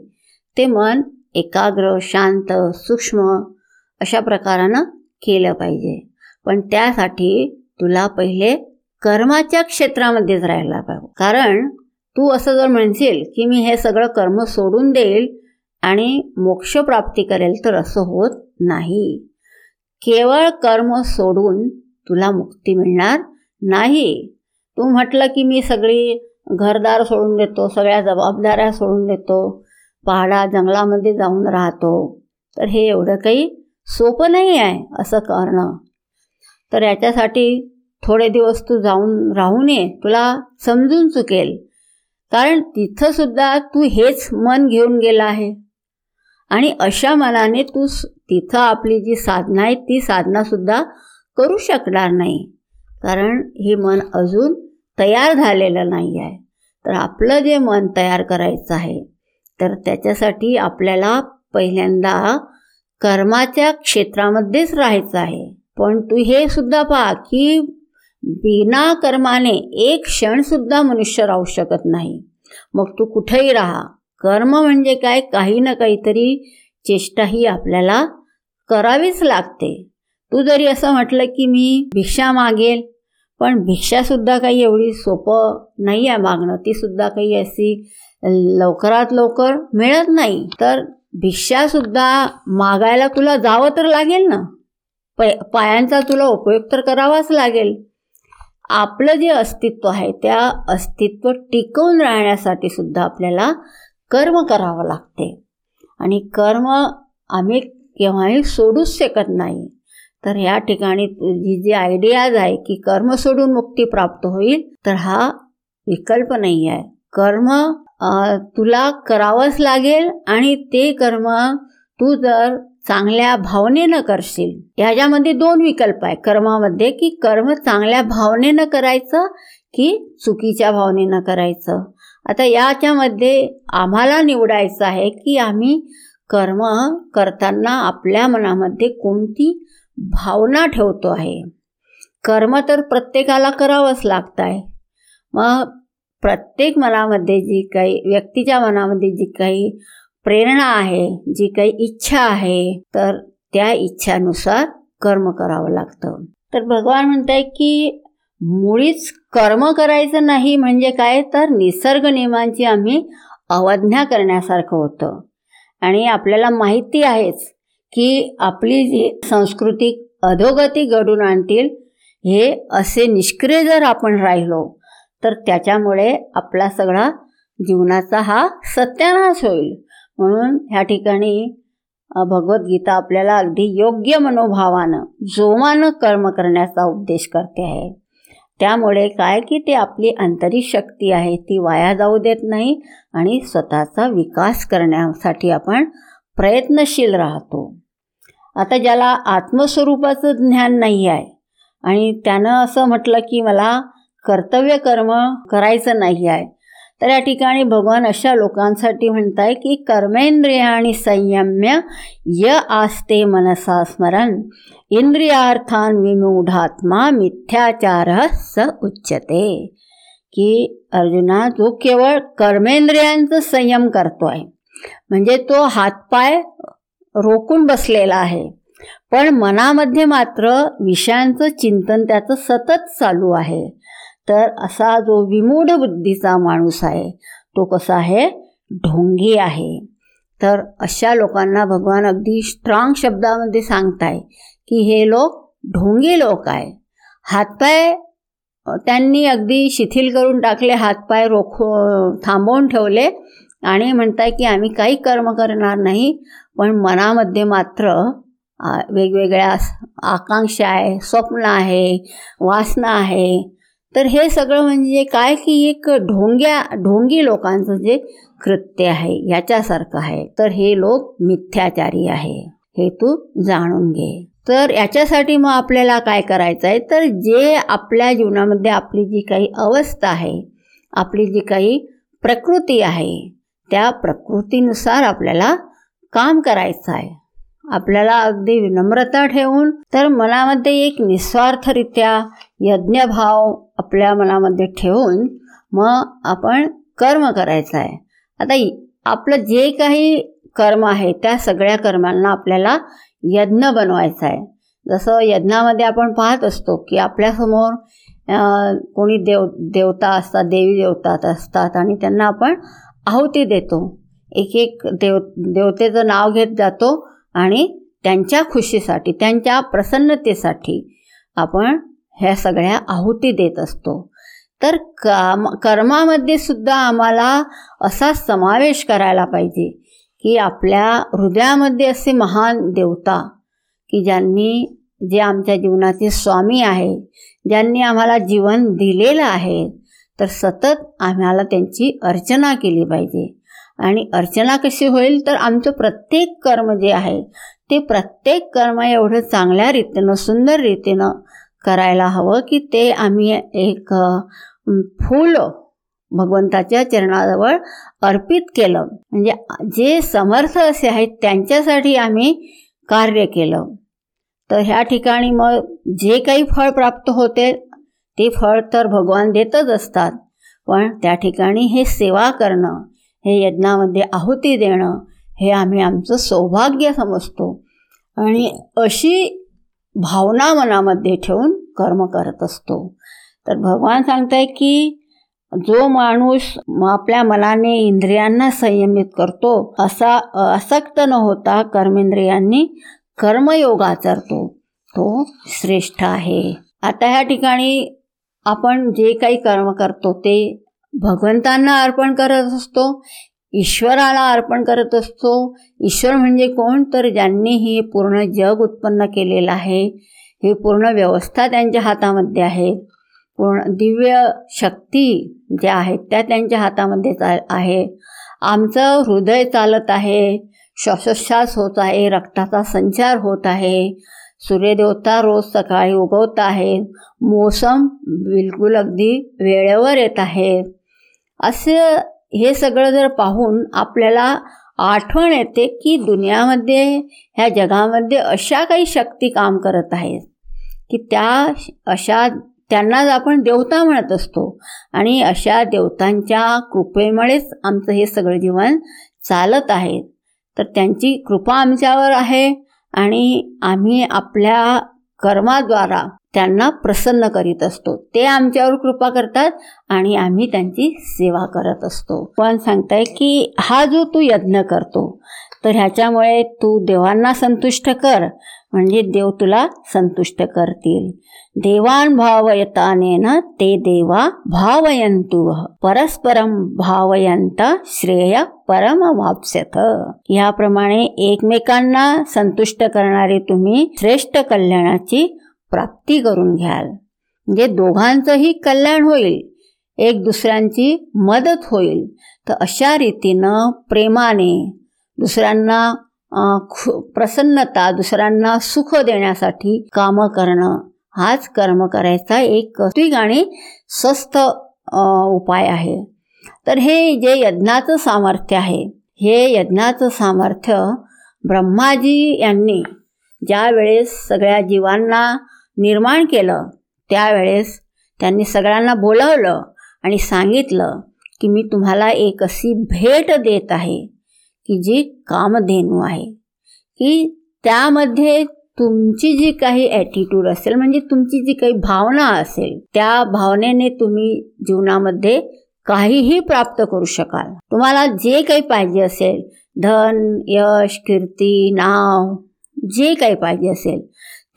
ते मन एकाग्र शांत सूक्ष्म अशा प्रकारानं केलं पाहिजे. पण त्यासाठी तुला पहिले कर्माच्या क्षेत्रामध्येच राहायला पाहिजे कारण तू असं जर म्हणशील की मी हे सगळं कर्म सोडून देईल आणि मोक्षप्राप्ती करेल तर असं होत नाही. केवळ कर्म सोडून तुला मुक्ती मिळणार नाही. तू म्हटलं की मी सगळी घरदार सोडून देतो सगळ्या जबाबदाऱ्या सोडून देतो पहाडा जंगलामध्ये जाऊन राहतो. तर हे एवढं काही सोपं नाही आहे असं करणं. तर याच्यासाठी थोडे दिवस तू जाऊन राहून ये तुला समजून चुकेल. कारण तिथंसुद्धा तू हेच मन घेऊन गेला आहे. आणि अशा मनाने तू तिथं आपली जी साधना आहे ती साधनासुद्धा करू शकणार नाही. कारण हे मन अजून तयार झालेलं नाही आहे. तर आपलं जे मन तयार करायचं आहे तर त्याच्यासाठी आपल्याला पहिल्यांदा कर्माच्या क्षेत्रामध्येच राहायचं आहे. पण तू हे सुद्धा पहा की बिना कर्माने एक क्षणसुद्धा मनुष्य राहू शकत नाही. मग तू कुठेही राहा. कर्म म्हणजे काय? काही ना काहीतरी चेष्टाही आपल्याला करावीच लागते. तू जरी असं म्हटलं की मी भिक्षा मागेल पण भिक्षासुद्धा काही एवढी सोपं नाही आहे मागणं. तीसुद्धा काही अशी लवकरात लवकर मिळत नाही. तर भिक्षासुद्धा मागायला तुला जावं तर लागेल ना. पै पायांचा तुला उपयोग तर करावाच लागेल. आपलं जे अस्तित्व आहे त्या अस्तित्व टिकवून राहण्यासाठी सुद्धा आपल्याला कर्म करावं लागते. आणि कर्म आम्ही केव्हाही सोडूच शकत नाही. तर ह्या ठिकाणी जी जी आयडियाज आहे की कर्म सोडून मुक्ती प्राप्त होईल तर हा विकल्प नाही आहे. कर्म तुला करावंच लागेल आणि ते कर्म तू जर चांगल्या भावनेनं करशील. ह्याच्यामध्ये दोन विकल्प आहे कर्मामध्ये की कर्म चांगल्या भावनेनं करायचं की चुकीच्या भावनेनं करायचं. आता याच्यामध्ये आम्हाला निवडायचं आहे की आम्ही कर्म करताना आपल्या मनामध्ये कोणती भावना ठेवतो आहे. कर्म तर प्रत्येकाला करावंच लागतं आहे मग प्रत्येक मनामध्ये जी काही व्यक्तीच्या मनामध्ये जी काही प्रेरणा आहे जी काही इच्छा आहे तर त्या इच्छानुसार कर्म करावं लागतं. तर भगवान म्हणत आहे की मुळीच कर्म करायचं नाही म्हणजे काय? तर निसर्ग नियमांची आम्ही अवज्ञा करण्यासारखं होतं. आणि आपल्याला माहिती आहेच की आपली जी सांस्कृतिक अधोगती घडून आणतील हे असे निष्क्रिय जर आपण राहिलो तर त्याच्यामुळे आपला सगळा जीवनाचा हा सत्यानाश होईल. म्हणून ह्या ठिकाणी भगवद्गीता आपल्याला अगदी योग्य मनोभावानं जोमानं कर्म करण्याचा उपदेश करते आहे. त्यामुळे काय की ते आपली आंतरिक शक्ती आहे ती वाया जाऊ देत नाही आणि स्वतःचा विकास करण्यासाठी आपण प्रयत्नशील राहतो. आता ज्याला आत्मस्वरूपाचं ज्ञान नाही आहे आणि त्यानं असं म्हटलं की मला कर्तव्य कर्म करायचं नाही आहे तर या ठिकाणी भगवान अशा लोकांसाठी म्हणताय की कर्मेंद्रिय आणि संयम्य य आस्ते मनसा स्मरण इंद्रियार्थान विमूढात्मा मिथ्याचार स उच्चते की अर्जुना जो केवळ कर्मेंद्रियांचं संयम करतो आहे म्हणजे तो हातपाय रोखून बसलेला आहे. पण मनामध्ये मात्र विषयांचं चिंतन त्याचं सतत चालू आहे. तर असा जो विमूढ बुद्धीचा माणूस आहे तो कसा आहे? ढोंगी आहे. तर अशा लोकांना भगवान अगदी स्ट्रॉंग शब्दामध्ये सांगताय की हे लोक ढोंगी लोक आहे. हातपाय त्यांनी अगदी शिथिल करून टाकले हातपाय रोखो थांबवून ठेवले आणि म्हणताय की आम्ही काही कर्म करणार नाही पण मनामध्ये मात्र वेगवेगळ्या आकांक्षा आहे स्वप्न आहे वासना आहे. तर हे सगळं म्हणजे काय की एक ढोंग्या ढोंगी लोकांचं जे कृत्य आहे याच्यासारखं आहे. तर हे लोक मिथ्याचारी आहे. हे तू जाणून घे. तर याच्यासाठी मग आपल्याला काय करायचं आहे? तर जे आपल्या जीवनामध्ये आपली जी काही अवस्था आहे आपली जी काही प्रकृती आहे त्या प्रकृतीनुसार आपल्याला काम करायचं आहे. आपल्याला अगदी विनम्रता ठेवून तर मनामध्ये एक निस्वार्थरित्या यज्ञभाव आपल्या मनामध्ये ठेवून मग आपण कर्म करायचं आहे. आता आपलं जे काही कर्म आहे त्या सगळ्या कर्मांना आपल्याला यज्ञ बनवायचा आहे. जसं यज्ञामध्ये आपण पाहत असतो की आपल्यासमोर कोणी देव देवता असतात देवी देवता असतात आणि त्यांना आपण आहुती देतो. एक एक देव देवतेचं नाव घेत जातो आणि त्यांच्या खुशीसाठी त्यांच्या प्रसन्नतेसाठी आपण ह्या सगळ्या आहुती देत असतो. तर काम कर्मामध्ये सुद्धा आम्हाला असा समावेश करायला पाहिजे की आपल्या हृदयामध्ये असे महान देवता की ज्यांनी जे आमच्या जीवनाचे स्वामी आहे ज्यांनी आम्हाला जीवन दिलेलं आहे तर सतत आम्हाला त्यांची अर्चना केली पाहिजे. आणि अर्चना कशी होईल? तर आमचं प्रत्येक कर्म जे आहे ते प्रत्येक कर्म एवढं चांगल्या रीतीनं सुंदर रीतीनं करायला हवं की ते आम्ही एक फूल भगवंताच्या चरणाजवळ अर्पित केलं. म्हणजे जे समर्थ असे आहेत त्यांच्यासाठी आम्ही कार्य केलं. तर ह्या ठिकाणी मग जे काही फळ प्राप्त होते ते फळ तर भगवान देतच असतात. पण त्या ठिकाणी हे सेवा करणं हे यज्ञामध्ये आहुती देणं हे आम्ही आमचं सौभाग्य समजतो. आणि अशी भावना मनामध्ये ठेवून कर्म करत असतो. तर भगवान सांगताय की जो माणूस आपल्या मनाने इंद्रियांना संयमित करतो असा असक्त न होता कर्मेंद्रियांनी कर्मयोग आचरतो. तो श्रेष्ठ आहे. आता ह्या ठिकाणी आपण जे काही कर्म करतो ते भगवंतांना अर्पण करत असतो ईश्वराला अर्पण करत असतो. ईश्वर म्हणजे कोण? तर ज्यांनी हे पूर्ण जग उत्पन्न केलेलं आहे. हे पूर्ण व्यवस्था त्यांच्या हातामध्ये आहे. पूर्ण दिव्य शक्ती ज्या आहेत त्या त्यांच्या हातामध्ये चा आहे. आमचं हृदय चालत आहे. श्वासोच्छ्वास होत आहे. रक्ताचा संचार होत आहे. सूर्यदेवता रोज सकाळी उगवत आहे. मोसम बिलकुल अगदी वेळेवर येत आहे. असं हे सगळं जर पाहून आपल्याला आठवण येते की दुनियामध्ये ह्या जगामध्ये अशा काही शक्ती काम करत आहेत की त्या अशा त्यांनाच आपण देवता म्हणत असतो. आणि अशा देवतांच्या कृपेमुळेच आमचं हे सगळं जीवन चालत आहे. तर त्यांची कृपा आमच्यावर आहे आणि आम्ही आपल्या कर्माद्वारा त्यांना प्रसन्न करीत असतो. ते आमच्यावर कृपा करतात आणि आम्ही त्यांची सेवा करत असतो. पण सांगताय की हा जो तू यज्ञ करतो तर ह्याच्यामुळे तू देवांना संतुष्ट कर म्हणजे देव तुला संतुष्ट करतील. देवान भावयतानेन ते देवा भावयंतु परस्परम भावयंत श्रेय परम वापस्यथ. याप्रमाणे एकमेकांना संतुष्ट करणारे तुम्ही श्रेष्ठ कल्याणाची प्राप्ती करून घ्याल. म्हणजे दोघांचंही कल्याण होईल एक दुसऱ्यांची मदत होईल. तर अशा रीतीनं प्रेमाने दुसऱ्यांना प्रसन्नता दुसऱ्यांना सुख देण्यासाठी कामं करणं हाच कर्म करायचा एक कौतिक आणि स्वस्त उपाय आहे. तर हे जे यज्ञाचं सामर्थ्य आहे हे यज्ञाचं सामर्थ्य ब्रह्माजी यांनी ज्या वेळेस सगळ्या जीवांना निर्माण केलं. त्यावेळेस त्यांनी सगळ्यांना बोलवलं आणि सांगितलं की मी तुम्हाला एक अशी भेट देत आहे की जी कामधेनू आहे. की त्यामध्ये तुमची जी काही ॲटिट्यूड असेल म्हणजे तुमची जी काही भावना असेल त्या भावनेने तुम्ही जीवनामध्ये काहीही प्राप्त करू शकाल. तुम्हाला जे काही पाहिजे असेल धन यश कीर्ती नाव जे काही पाहिजे असेल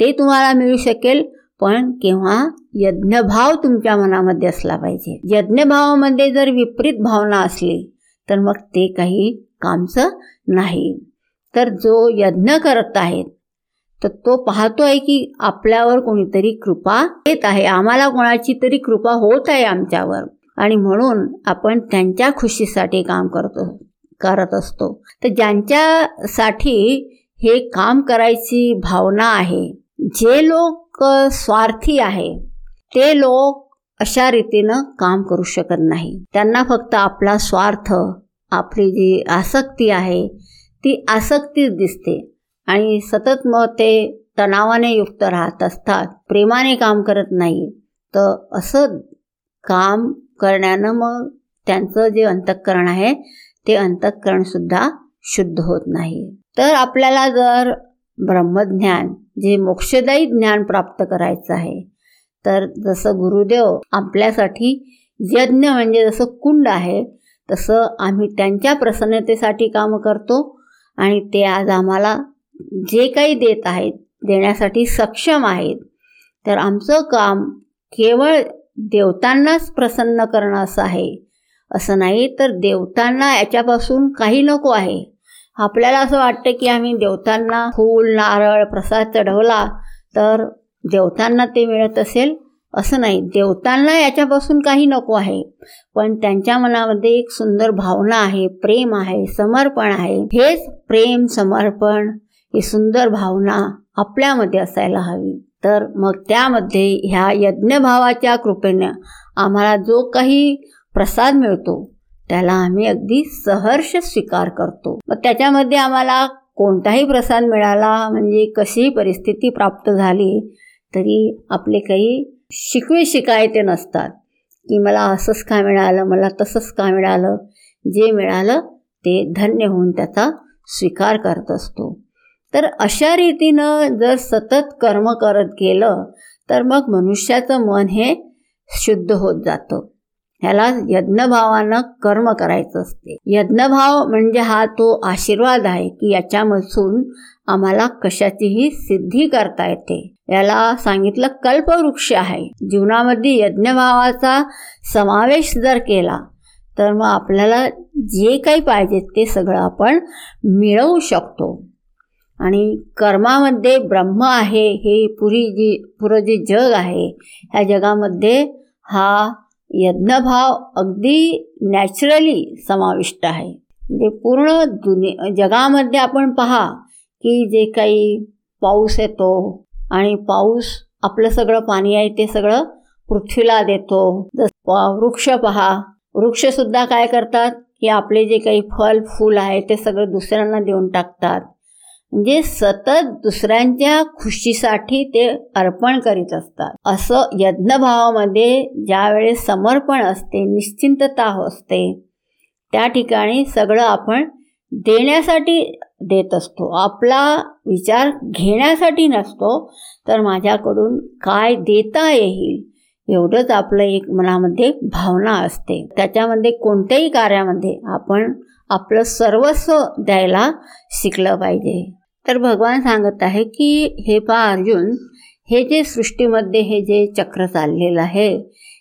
ते तुम्हाला मिळू शकेल पण केव्हा? यज्ञभाव तुमच्या मनामध्ये असला पाहिजे. यज्ञभावामध्ये जर विपरीत भावना असली तर मग ते काही कामचं नाही. तर जो यज्ञ करत आहेत तर तो पाहतो आहे की आपल्यावर कोणीतरी कृपा येत आहे. आम्हाला कोणाची तरी कृपा होत आहे आमच्यावर. आणि म्हणून आपण त्यांच्या खुशीसाठी काम करतो करत असतो. तर ज्यांच्यासाठी हे काम करायची भावना आहे जे लोक स्वार्थी आहे ते लोक अशा रीतीनं काम करू शकत नाही. त्यांना फक्त आपला स्वार्थ आपली जी आसक्ती आहे ती आसक्तीच दिसते. आणि सतत मग ते तणावाने युक्त राहत असतात प्रेमाने काम करत नाही तर असं काम करण्यानं मग त्यांचं जे अंतःकरण आहे ते अंतःकरणसुद्धा शुद्ध होत नाही. तर आपल्याला जर ब्रह्मज्ञान जे मोक्षदायी ज्ञान प्राप्त करायचं आहे. तर जसं गुरुदेव आपल्यासाठी यज्ञ म्हणजे जसं कुंड आहे तसं आम्ही त्यांच्या प्रसन्नतेसाठी काम करतो आणि ते आज आम्हाला जे काही देत आहेत देण्यासाठी सक्षम आहेत. तर आमचं काम केवळ देवतांनाच प्रसन्न करणं असं आहे. असं नाही तर देवतांना याच्यापासून काही नको आहे. आपल्याला असं वाटतं की आम्ही देवतांना फूल नारळ प्रसाद चढवला तर देवतांना ते मिळत असेल? असं नाही. देवतांना याच्यापासून काही नको आहे. पण त्यांच्या मनामध्ये एक सुंदर भावना आहे प्रेम आहे समर्पण आहे. हेच प्रेम समर्पण ही सुंदर भावना आपल्यामध्ये असायला हवी. तर मग त्यामध्ये ह्या यज्ञभावाच्या कृपेनं आम्हाला जो काही प्रसाद मिळतो त्याला आम्ही अगदी सहर्ष स्वीकार करतो. मग त्याच्यामध्ये आम्हाला कोणताही प्रसाद मिळाला म्हणजे कशीही परिस्थिती प्राप्त झाली तरी आपले काही शिकवे शिकायचे नसतात. की मला असंच का मिळालं मला तसंच का मिळालं जे मिळालं ते धन्य होऊन त्याचा स्वीकार करत असतो. तर अशा रीतीनं जर सतत कर्म करत गेलं तर मग मनुष्याचं मन हे शुद्ध होत जातं. ह्याला यज्ञभावानं कर्म करायचं असते. यज्ञभाव म्हणजे हा तो आशीर्वाद आहे की याच्यामधून आम्हाला कशाचीही सिद्धी करता येते. याला सांगितलं कल्पवृक्ष आहे. जीवनामध्ये यज्ञभावाचा समावेश जर केला तर मग आपल्याला जे काही पाहिजे ते सगळं आपण मिळवू शकतो. आणि कर्मामध्ये ब्रह्म आहे हे पुरी जी पुरं जे जग आहे ह्या जगामध्ये हा यज्ञभाव अगदी नॅचरली समाविष्ट आहे. म्हणजे पूर्ण दुनि जगामध्ये आपण पहा की जे काही पाऊस येतो आणि पाऊस आपलं सगळं पाणी आहे ते सगळं पृथ्वीला देतो. जस वृक्ष पहा. वृक्षसुद्धा काय करतात की आपले जे काही फल फूल आहे ते सगळं दुसऱ्यांना देऊन टाकतात. म्हणजे सतत दुसऱ्यांच्या खुशीसाठी ते अर्पण करीत असतात. असं यज्ञभावामध्ये ज्यावेळेस समर्पण असते निश्चिंतता असते त्या ठिकाणी सगळं आपण देण्यासाठी देत असतो. आपला विचार घेण्यासाठी नसतो तर माझ्याकडून काय देता येईल एवढंच आपलं एक मनामध्ये भावना असते. त्याच्यामध्ये कोणत्याही कार्यामध्ये आपण आपलं सर्वस्व द्यायला शिकलं पाहिजे. तर भगवान सांगत आहे की हे पा अर्जुन हे जे सृष्टीमध्ये हे जे चक्र चाललेलं आहे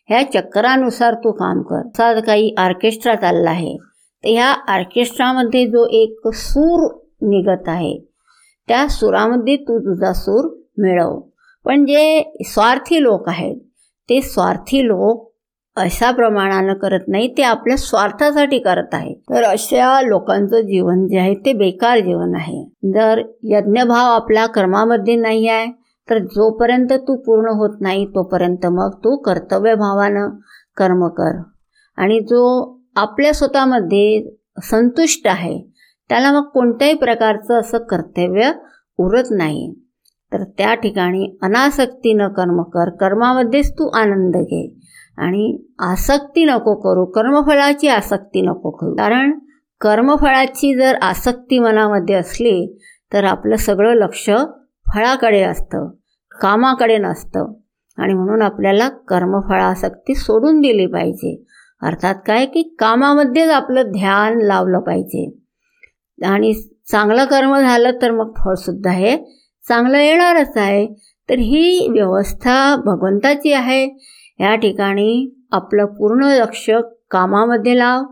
ह्या चक्रानुसार तू काम कर. असा काही ऑर्केस्ट्रा चालला आहे. तर ह्या ऑर्केस्ट्रामध्ये जो एक सूर निघत आहे त्या सुरामध्ये तू तुझा सूर मिळव. पण जे स्वार्थी लोक आहेत ते स्वार्थी लोक अशा प्रमाणानं करत नाही ते आपल्या स्वार्थासाठी करत आहे. तर अशा लोकांचं जीवन जे आहे ते बेकार जीवन आहे. जर यज्ञभाव आपल्या कर्मामध्ये नाही आहे तर जोपर्यंत तू पूर्ण होत नाही तोपर्यंत मग तू कर्तव्यभावानं कर्म कर. आणि जो आपल्या स्वतःमध्ये संतुष्ट आहे त्याला मग कोणत्याही प्रकारचं असं कर्तव्य उरत नाही. तर त्या ठिकाणी अनासक्तीनं कर्म कर. कर्मामध्येच तू आनंद घे. आणि आसक्ती नको करू कर्मफळाची आसक्ती नको करू. कारण कर्मफळाची जर आसक्ती मनामध्ये असली तर आपलं सगळं लक्ष फळाकडे असतं कामाकडे नसतं. आणि म्हणून आपल्याला कर्मफळासक्ती सोडून दिली पाहिजे. अर्थात काय? की कामामध्येच आपलं ध्यान लावलं पाहिजे. आणि चांगलं कर्म झालं तर मग फळसुद्धा हे चांगलं येणारच आहे. तर ही व्यवस्था भगवंताची आहे. या ठिकाणी आपलं पूर्ण लक्ष कामामध्ये लाव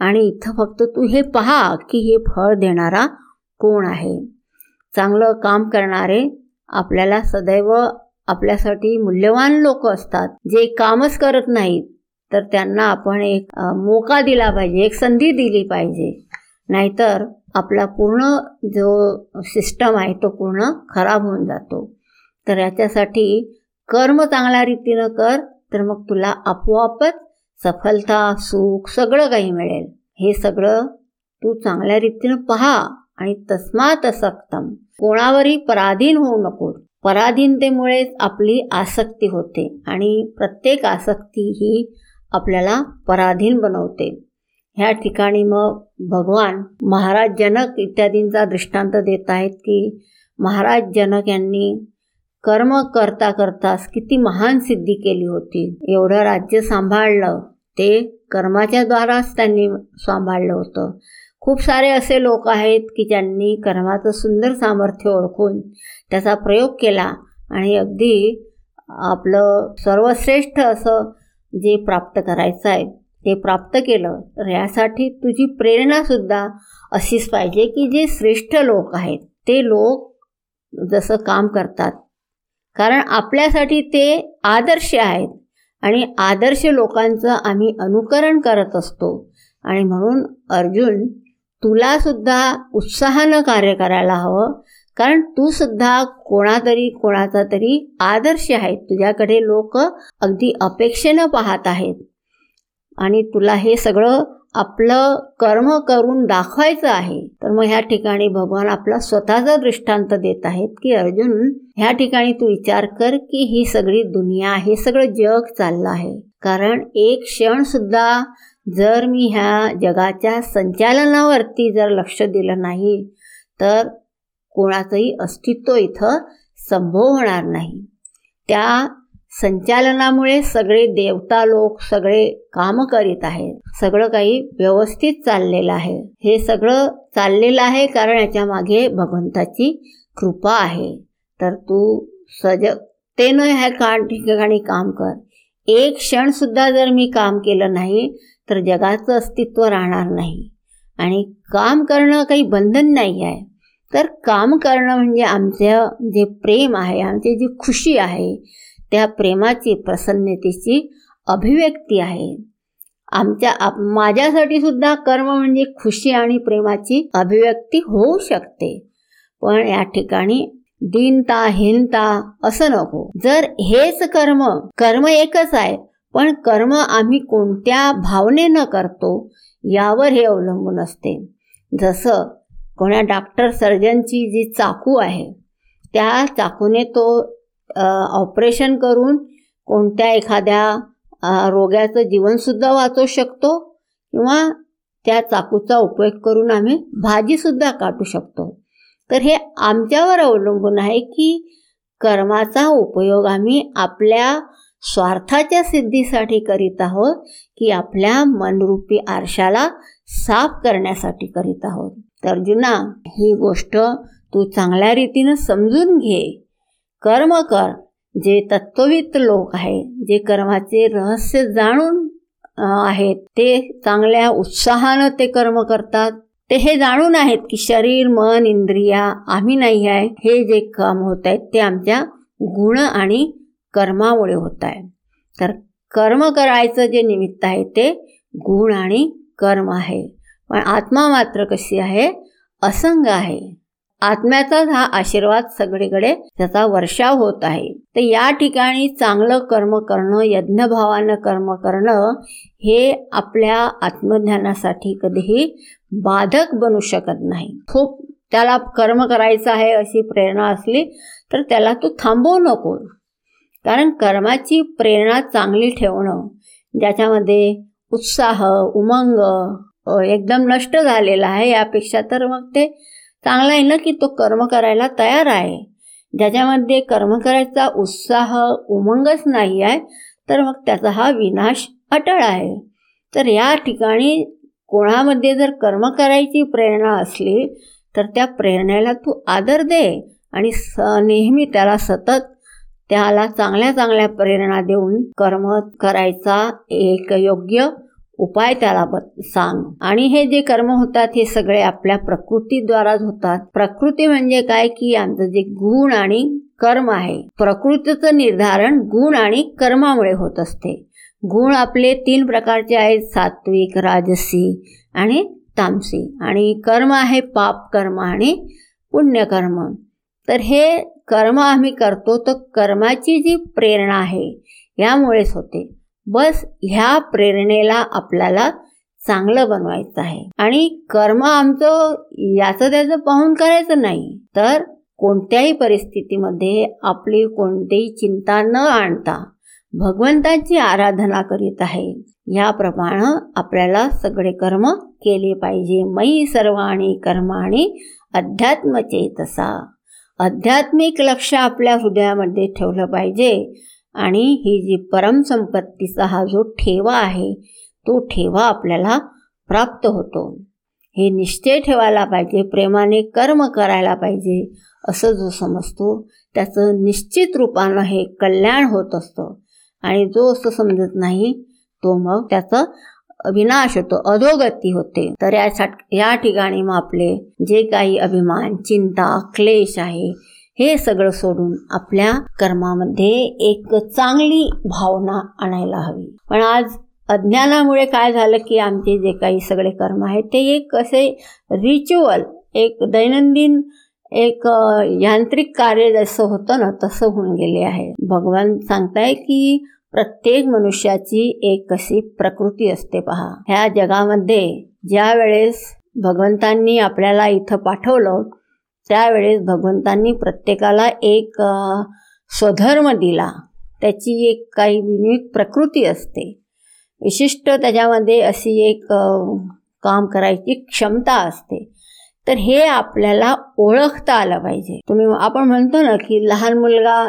आणि इथं फक्त तू हे पहा की हे फळ देणारा कोण आहे. चांगलं काम करणारे आपल्याला सदैव आपल्यासाठी मूल्यवान लोक असतात. जे कामच करत नाहीत तर त्यांना आपण एक मोका दिला पाहिजे एक संधी दिली पाहिजे. नाहीतर आपला पूर्ण जो सिस्टम आहे तो पूर्ण खराब होऊन जातो. तर याच्यासाठी कर्म चांगल्या रीतीनं कर तर मग तुला आपोआपच सफलता सुख सगळं काही मिळेल. हे सगळं तू चांगल्या रीतीनं पहा आणि तस्मात असक्तम कोणावरही पराधीन होऊ नको. पराधीनतेमुळेच आपली आसक्ती होते आणि प्रत्येक आसक्ती ही आपल्याला पराधीन बनवते. ह्या ठिकाणी मग भगवान महाराज जनक इत्यादींचा दृष्टांत देत आहेत की महाराज जनक यांनी कर्म करता करताच किती महान सिद्धी केली होती. एवढं राज्य सांभाळलं ते कर्माच्या द्वाराच त्यांनी सांभाळलं होतं. खूप सारे असे लोक आहेत की ज्यांनी कर्माचं सुंदर सामर्थ्य ओळखून त्याचा प्रयोग केला आणि अगदी आपलं सर्वश्रेष्ठ असं जे प्राप्त करायचं आहे ते प्राप्त केलं. तर यासाठी तुझी प्रेरणासुद्धा अशीच पाहिजे की जे श्रेष्ठ लोक आहेत ते लोक जसं काम करतात कारण आपल्यासाठी ते आदर्श आहेत. आणि आदर्श लोकांचं आम्ही अनुकरण करत असतो. आणि म्हणून अर्जुन तुलासुद्धा उत्साहानं कार्य करायला हवं. कारण तू सुद्धा कोणातरी कोणाचा तरी आदर्श आहे. तुझ्याकडे लोक अगदी अपेक्षेनं पाहत आहेत. आणि तुला हे सगळं आपलं कर्म करून दाखवायचं आहे तर मग ह्या ठिकाणी भगवान आपला स्वतःचा दृष्टांत देत आहेत की अर्जुन ह्या ठिकाणी तू विचार कर की ही सगळी दुनिया हे सगळं जग चाललं आहे. कारण एक क्षण सुद्धा जर मी ह्या जगाच्या संचालनावरती जर लक्ष दिलं नाही तर कोणाचंही अस्तित्व इथं संभव होणार नाही. त्या संचालनामुळे सगळे देवता लोक सगळे काम करीत आहेत. सगळं काही व्यवस्थित चाललेलं आहे. हे सगळं चाललेलं आहे कारण याच्या मागे भगवंताची कृपा आहे. तर तू सजगतेनं ह्या का ठिकाणी काम कर. एक क्षणसुद्धा जर मी काम केलं नाही तर जगाचं अस्तित्व राहणार नाही. आणि काम करणं काही बंधन नाही आहे. तर काम करणं म्हणजे आमचं जे प्रेम आहे आमची जी खुशी आहे त्या प्रेमाची प्रसन्नतेची अभिव्यक्ती आहे. आमच्या आप माझ्यासाठी सुद्धा कर्म म्हणजे खुशी आणि प्रेमाची अभिव्यक्ती होऊ शकते. पण या ठिकाणी दीनता हीनता असं नको. जर हेच कर्म कर्म एकच आहे पण कर्म आम्ही कोणत्या भावनेनं करतो यावर हे अवलंबून असते. जसं कोणा डॉक्टर सर्जनची जी चाकू आहे त्या चाकूने तो ऑपरेशन करून कोणत्या एखाद्या रोग्याचं जीवनसुद्धा वाचवू शकतो किंवा त्या चाकूचा उपयोग करून आम्ही भाजीसुद्धा काटू शकतो. तर हे आमच्यावर अवलंबून आहे की कर्माचा उपयोग आम्ही आपल्या स्वार्थाच्या सिद्धीसाठी करीत आहोत की आपल्या मनरूपी आरशाला साफ करण्यासाठी करीत आहोत. तर जुना ही गोष्ट तू चांगल्या रीतीनं समजून घे. कर्म कर जे तत्ववित लोक आहे जे कर्माचे रहस्य जाणून आहेत ते चांगल्या उत्साहानं ते कर्म करतात. ते हे जाणून आहेत की शरीर मन इंद्रिया आम्ही नाही आहे हे जे काम होत आहेत ते आमच्या गुण आणि कर्मामुळे होत आहे. तर कर्म करायचं जे निमित्त आहे ते गुण आणि कर्म आहे. पण आत्मा मात्र कशी आहे? असंग आहे. आत्म्याचाच हा आशीर्वाद सगळीकडे त्याचा वर्षाव होत आहे. तर या ठिकाणी चांगलं कर्म करणं यज्ञभावानं कर्म करणं हे आपल्या आत्मज्ञानासाठी कधीही बाधक बनू शकत नाही. खूप त्याला कर्म करायचं आहे अशी प्रेरणा असली तर त्याला तू थांबवू नको. कारण कर्माची प्रेरणा चांगली ठेवणं ज्याच्यामध्ये उत्साह उमंग एकदम नष्ट झालेला आहे यापेक्षा तर मग ते चांगला आहे ना की तो कर्म करायला तयार आहे? ज्याच्यामध्ये कर्म करायचा उत्साह उमंगच नाही आहे तर मग त्याचा हा विनाश अटळ आहे. तर या ठिकाणी कोणामध्ये जर कर्म करायची प्रेरणा असली तर त्या प्रेरणेला तू आदर दे आणि स नेहमी त्याला सतत त्याला चांगल्या चांगल्या प्रेरणा देऊन कर्म करायचा एक योग्य उपाय त्याला सांग. आणि हे जे कर्म होतात हे सगळे आपल्या प्रकृतीद्वाराच होतात. प्रकृती म्हणजे काय? की आमचं जे गुण आणि कर्म आहे. प्रकृतीचं निर्धारण गुण आणि कर्मामुळे होत असते. गुण आपले तीन प्रकारचे आहेत. सात्विक राजसी आणि तामसी. आणि कर्म आहे पाप कर्म आणि पुण्यकर्म. तर हे कर्म आम्ही करतो तर कर्माची जी प्रेरणा आहे यामुळेच होते. बस ह्या प्रेरणेला आपल्याला चांगलं बनवायचं आहे. आणि कर्म आमचं याचं त्याचं पाहून करायचं नाही. तर कोणत्याही परिस्थितीमध्ये आपली कोणतीही चिंता न आणता भगवंताची आराधना करीत आहे. याप्रमाणे आपल्याला सगळे कर्म केले पाहिजे. मयी सर्वाणी कर्माणी अध्यात्मचे तसा आध्यात्मिक लक्ष आपल्या हृदयामध्ये ठेवलं पाहिजे. आणि ही जी परमसंपत्तीचा हा जो ठेवा आहे तो ठेवा आपल्याला प्राप्त होतो. हे निश्चय ठेवायला पाहिजे प्रेमाने कर्म करायला पाहिजे असं जो समजतो त्याचं निश्चित रूपानं हे कल्याण होत असतं. आणि जो असं समजत नाही तो मग त्याचं विनाश होतो अधोगती होते. तर यासाठी या ठिकाणी मग आपले जे काही अभिमान चिंता क्लेश आहे हे सगळं सोडून आपल्या कर्मामध्ये एक चांगली भावना आणायला हवी. पण आज अज्ञानामुळे काय झालं की आमचे जे काही सगळे कर्म आहेत ते एक असे रिच्युअल एक दैनंदिन एक यांत्रिक कार्य जसं होतं ना तसं होऊन गेले आहे. भगवान सांगताय की प्रत्येक मनुष्याची एक कशी प्रकृती असते पहा. ह्या जगामध्ये ज्या वेळेस भगवंतांनी आपल्याला इथं पाठवलं त्यावेळेस भगवंतांनी प्रत्येकाला एक स्वधर्म दिला. त्याची एक काही विनिक प्रकृती असते. विशिष्ट त्याच्यामध्ये अशी एक काम करायची क्षमता असते. तर हे आपल्याला ओळखता आलं पाहिजे. तुम्ही आपण म्हणतो ना की लहान मुलगा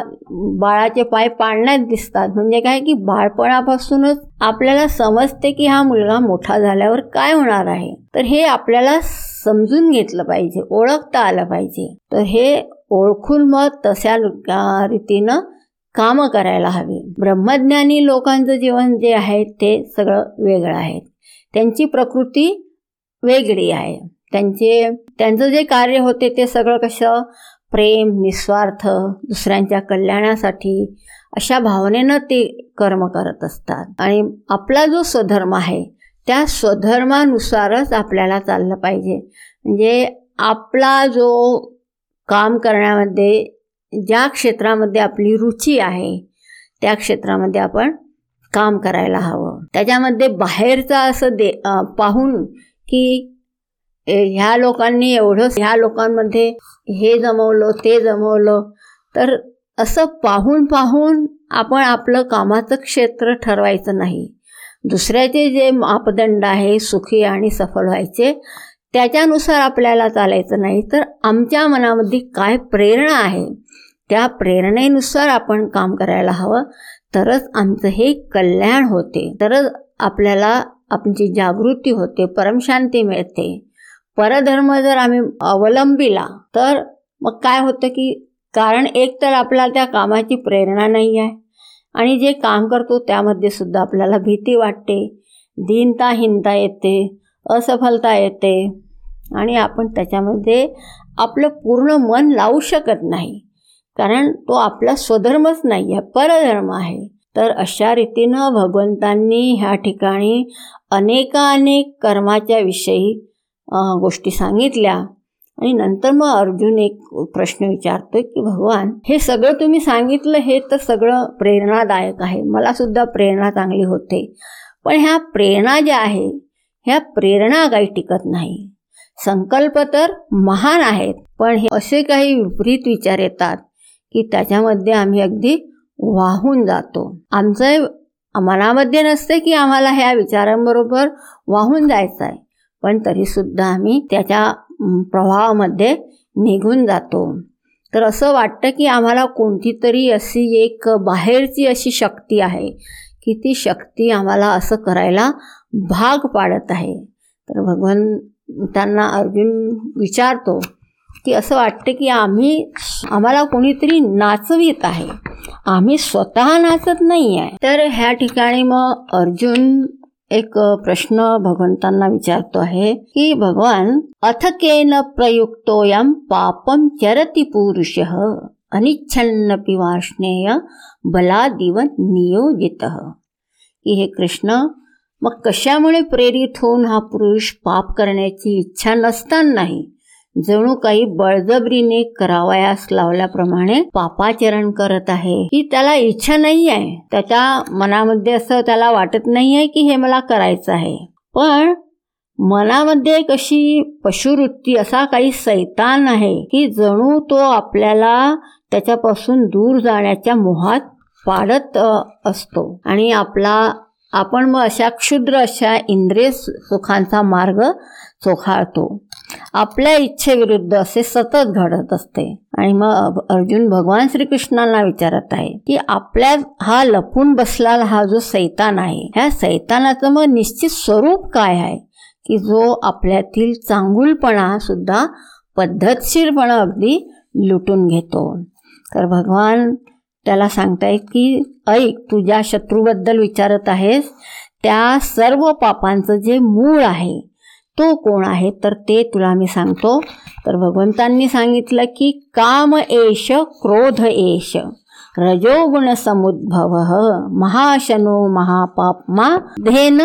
बाळाचे पाय पाळण्यात दिसतात. म्हणजे काय की बाळपणापासूनच आपल्याला समजते की हा मुलगा मोठा झाल्यावर काय होणार आहे. तर हे आपल्याला समजून घेतलं पाहिजे ओळखता आलं पाहिजे. तर हे ओळखून मग तशा रीतीनं कामं करायला हवी. ब्रह्मज्ञानी लोकांचं जीवन जे आहे ते सगळं वेगळं आहे. त्यांची प्रकृती वेगळी आहे. त्यांचे त्यांचं जे कार्य होते ते सगळं कसं? प्रेम निस्वार्थ दुसऱ्यांच्या कल्याणासाठी अशा भावनेनं ते कर्म करत असतात. आणि आपला जो स्वधर्म आहे त्या स्वधर्मानुसारच आपल्याला चाललं पाहिजे. म्हणजे आपला जो काम करण्यामध्ये ज्या क्षेत्रामध्ये आपली रुची आहे त्या क्षेत्रामध्ये आपण काम करायला हवं. त्याच्यामध्ये बाहेरचं असं दे पाहून की ह्या लोकांनी एवढं ह्या लोकांमध्ये हे जमवलं ते जमवलं तर असं पाहून पाहून आपण आपलं कामाचं क्षेत्र ठरवायचं नाही. दुसऱ्याचे जे मापदंड आहे सुखी आणि सफल व्हायचे त्याच्यानुसार आपल्याला चालायचं नाही. तर आमच्या मनामध्ये काय प्रेरणा आहे त्या प्रेरणेनुसार आपण काम करायला हवं. तरच आमचं हे कल्याण होते. तरच आपल्याला आमची जागृती होते परमशांती मिळते. परधर्म जर आम्ही अवलंबिला तर मग काय होतं की कारण एक तर आपल्याला त्या कामाची प्रेरणा नाही आहे. आणि जे काम करतो त्यामध्ये सुद्धा आपल्याला भीती वाटते. दीनता हिनता येते असफलता येते आणि आपण त्याच्यामध्ये आपलं पूर्ण मन लावू शकत नाही. कारण तो आपला स्वधर्मच नाही आहे परधर्म आहे. तर अशा रीतीनं भगवंतांनी ह्या ठिकाणी अनेकानेक कर्माच्या विषयी गोष्टी सांगितल्या. आणि नंतर मग अर्जुन एक प्रश्न विचारतोय की भगवान हे सगळं तुम्ही सांगितलं हे तर सगळं प्रेरणादायक आहे. मला सुद्धा प्रेरणा चांगली होते. पण ह्या प्रेरणा ज्या आहे ह्या प्रेरणा काही टिकत नाही. संकल्प तर महान आहेत पण हे असे काही विपरीत विचार येतात की त्याच्यामध्ये आम्ही अगदी वाहून जातो. आमचं मनामध्ये नसते की आम्हाला ह्या विचारांबरोबर वाहून जायचं आहे पण तरीसुद्धा आम्ही त्याच्या प्रवाहामध्ये निघून जातो. तर असं वाटतं की आम्हाला कोणती तरी अशी एक बाहेरची अशी शक्ती आहे की ती शक्ती आम्हाला असं करायला भाग पाडत आहे. तर भगवान त्यांना अर्जुन विचारतो की असं वाटतं की आम्ही आम्हाला कोणीतरी नाचवीत आहे. आम्ही स्वतः नाचत नाही आहे तर ह्या ठिकाणी मग अर्जुन एक प्रश्न भगवंतांना विचारतो आहे की भगवान अथकेन प्रयुक्तोयम पापम चरती पुरुष अनिच्छन्न पिवाष्णेय बलादिव नियोजित. की हे कृष्ण मग कशामुळे प्रेरित होऊन हा पुरुष पाप करण्याची इच्छा नसतानाही जणू काही बळजबरीने करावयास लावल्याप्रमाणे पापाचरण करत आहे. की त्याला इच्छा नाही आहे. त्याच्या मनामध्ये असं त्याला वाटत नाही आहे की हे मला करायचं आहे. पण मनामध्ये कशी पशुवृत्ती असा काही सैतान आहे की जणू तो आपल्याला त्याच्यापासून दूर जाण्याच्या मोहात पाडत असतो. आणि आपला आपण मग अशा क्षुद्र अशा इंद्रिय सुखांचा मार्ग चोखाळतो. आपल्या इच्छेविरुद्ध असे सतत घडत असते. आणि मग अर्जुन भगवान श्रीकृष्णांना विचारत आहे की आपल्या हा लपून बसला हा जो सैतान आहे ह्या सैतानाचं मग निश्चित स्वरूप काय आहे? की जो आपल्यातील चांगुलपणा सुद्धा पद्धतशीरपणा अगदी लुटून घेतो. तर भगवान त्याला सांगतायत की ऐक तू ज्या शत्रूबद्दल विचारत आहेस. त्या सर्व पापांचं जे मूळ आहे तो कोण आहे तर ते तुला मी सांगतो. तर भगवंतांनी सांगितलं की काम एश क्रोध एश रजोगुण समुद्भव महाशनो महापापमा धेन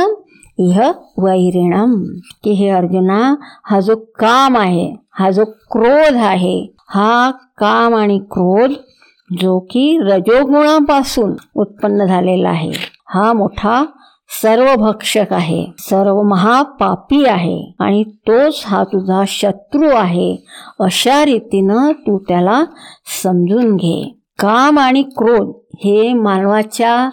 इह वैरिणम की हे अर्जुना हा जो काम आहे हा जो क्रोध आहे हा काम आणि क्रोध जो की रजोगुणापासून उत्पन्न झालेला आहे. हा मोठा सर्व भक्षक आहे. सर्व महापापी आहे. आणि तोच हा तुझा शत्रू आहे. अशा रीतीनं तू त्याला समजून घे. काम आणि क्रोध हे मानवाच्या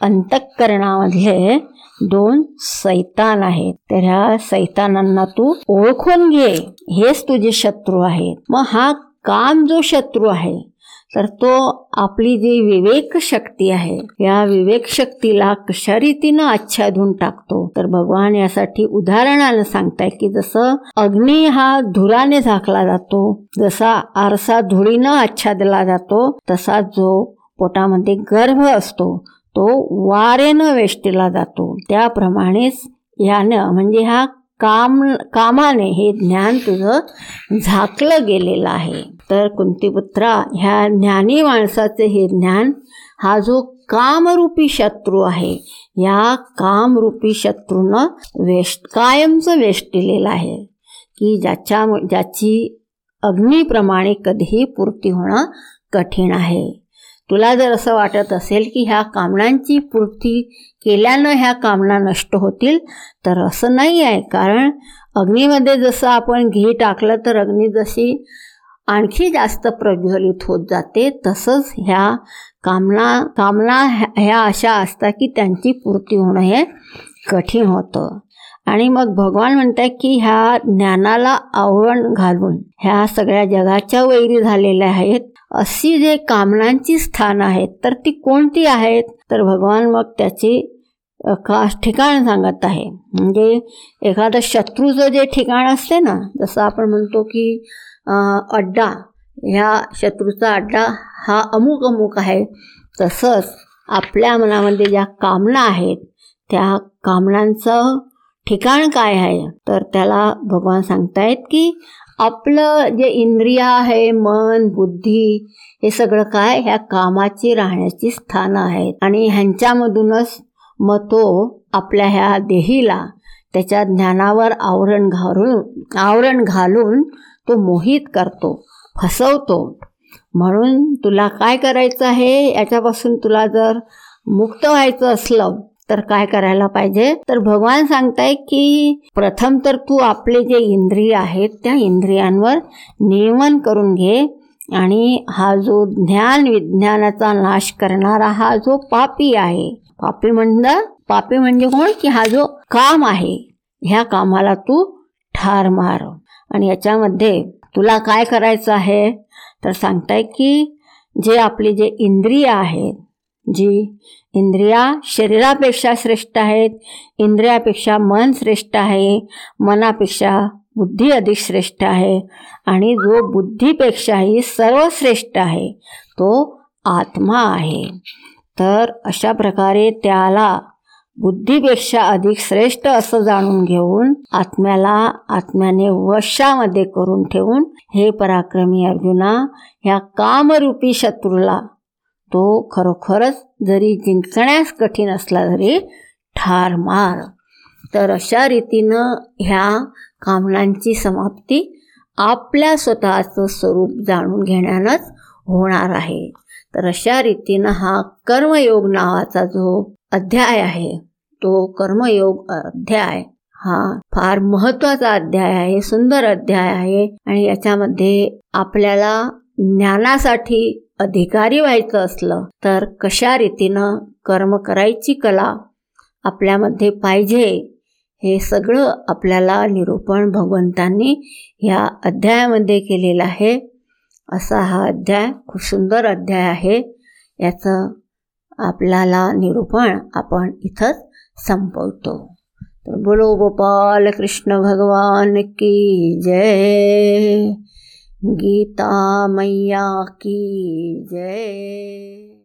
अंतःकरणामधले दोन सैतान आहेत. तर ह्या सैतानांना तू ओळखून घे. हेच तुझे शत्रू आहेत. मग हा काम जो शत्रू आहे तर तो आपली जी विवेक शक्ती आहे या विवेक शक्तीला कशा रीतीनं आच्छादून टाकतो? तर भगवान यासाठी उदाहरणानं सांगताय की जसं अग्नी हा धुराने झाकला जातो जसा आरसा धुळीनं आच्छादला जातो तसा जो पोटामध्ये गर्भ असतो तो वारेनं वेष्टीला जातो. त्याप्रमाणेच यानं म्हणजे हा काम कामाने हे ज्ञान तुझं झाकलं गेलेलं आहे. तर कुंतीपुत्रा ह्या ज्ञानी माणसाचे हे ज्ञान हा जो कामरूपी शत्रू आहे या कामरूपी शत्रूनं वेष्ट कायमचं वेष्टिलेलं आहे की ज्याच्या ज्याची अग्नीप्रमाणे कधीही पूर्ती होणं कठीण आहे. तुला जर असं वाटत असेल की ह्या कामनांची पूर्ती केल्यानं ह्या कामना नष्ट होतील तर असं नाही आहे. कारण अग्नीमध्ये जसं आपण घी टाकलं तर अग्नी जशी आणखी जास्त प्रज्वलित होत जाते. तसंच ह्या कामना कामना ह्या अशा असतात की त्यांची पूर्ती होणं हे कठीण होतं. आणि मग भगवान म्हणतात की ह्या ज्ञानाला आवरण घालून ह्या सगळ्या जगाच्या वैरी झालेल्या आहेत. अशी जे कामनांची स्थान आहेत तर ती कोणती आहेत? तर भगवान मग त्याची खास ठिकाण सांगत आहे. म्हणजे एखादं शत्रूचं जे ठिकाण असते ना जसं आपण म्हणतो की अड्डा ह्या शत्रूचा अड्डा हा अमुक अमुक आहे. तसंच आपल्या मनामध्ये ज्या कामना आहेत त्या कामनांचं ठिकाण काय आहे? तर त्याला भगवान सांगतायत की आपलं जे इंद्रिय आहे मन बुद्धी हे सगळं काय ह्या कामाची राहण्याची स्थानं आहेत. आणि ह्यांच्यामधूनच मग तो आपल्या ह्या देहीला त्याच्या ज्ञानावर आवरण घालून आवरण घालून तो मोहित करतो फसवतो. म्हणून तुला काय करायचं आहे? याच्यापासून तुला जर मुक्त व्हायचं असलं तर काय करायला पाहिजे? तर भगवान सांगताय की प्रथम तर तू आपले जे इंद्रिय आहेत त्या इंद्रियांवर नियमन करून घे आणि हा जो ज्ञान विज्ञानाचा नाश करणारा हा जो पापी आहे पापी म्हणलं पापी म्हणजे कोण? की हा जो काम आहे ह्या कामाला तू ठार मार. आणि याच्यामध्ये तुला काय करायचं आहे? तर सांगताय की जे आपली जे इंद्रिय आहेत जी इंद्रिया शरीरापेक्षा श्रेष्ठ आहेत इंद्रियापेक्षा मन श्रेष्ठ आहे मनापेक्षा बुद्धी अधिक श्रेष्ठ आहे आणि जो बुद्धीपेक्षाही सर्वश्रेष्ठ आहे तो आत्मा आहे. तर अशा प्रकारे त्याला बुद्धीपेक्षा अधिक श्रेष्ठ असं जाणून घेऊन आत्म्याला आत्म्याने वशामध्ये करून ठेवून हे पराक्रमी अर्जुना ह्या कामरूपी शत्रूला तो खरोखरच जरी जिंकण्यास कठीण असला तरी ठार मार. तर अशा रीतीनं ह्या कामनांची समाप्ती आपल्या स्वतःचं स्वरूप जाणून घेण्यानंच होणार आहे. तर अशा रीतीनं हा कर्मयोग नावाचा जो अध्याय आहे तो कर्मयोग अध्याय हा फार महत्त्वाचा अध्याय आहे सुंदर अध्याय आहे आणि याच्यामध्ये आपल्याला ज्ञानासाठी अधिकारी व्हायचं असलं तर कशा रीतीनं कर्म करायची कला आपल्यामध्ये पाहिजे हे सगळं आपल्याला निरूपण भगवंतांनी ह्या अध्यायामध्ये केलेलं आहे. असा हा अध्याय खूप सुंदर अध्याय आहे. याचं आपल्याला निरूपण आपण इथंच संपवतो. तर बोलो गोपाल कृष्ण भगवान की जय. गीता मैया की जय.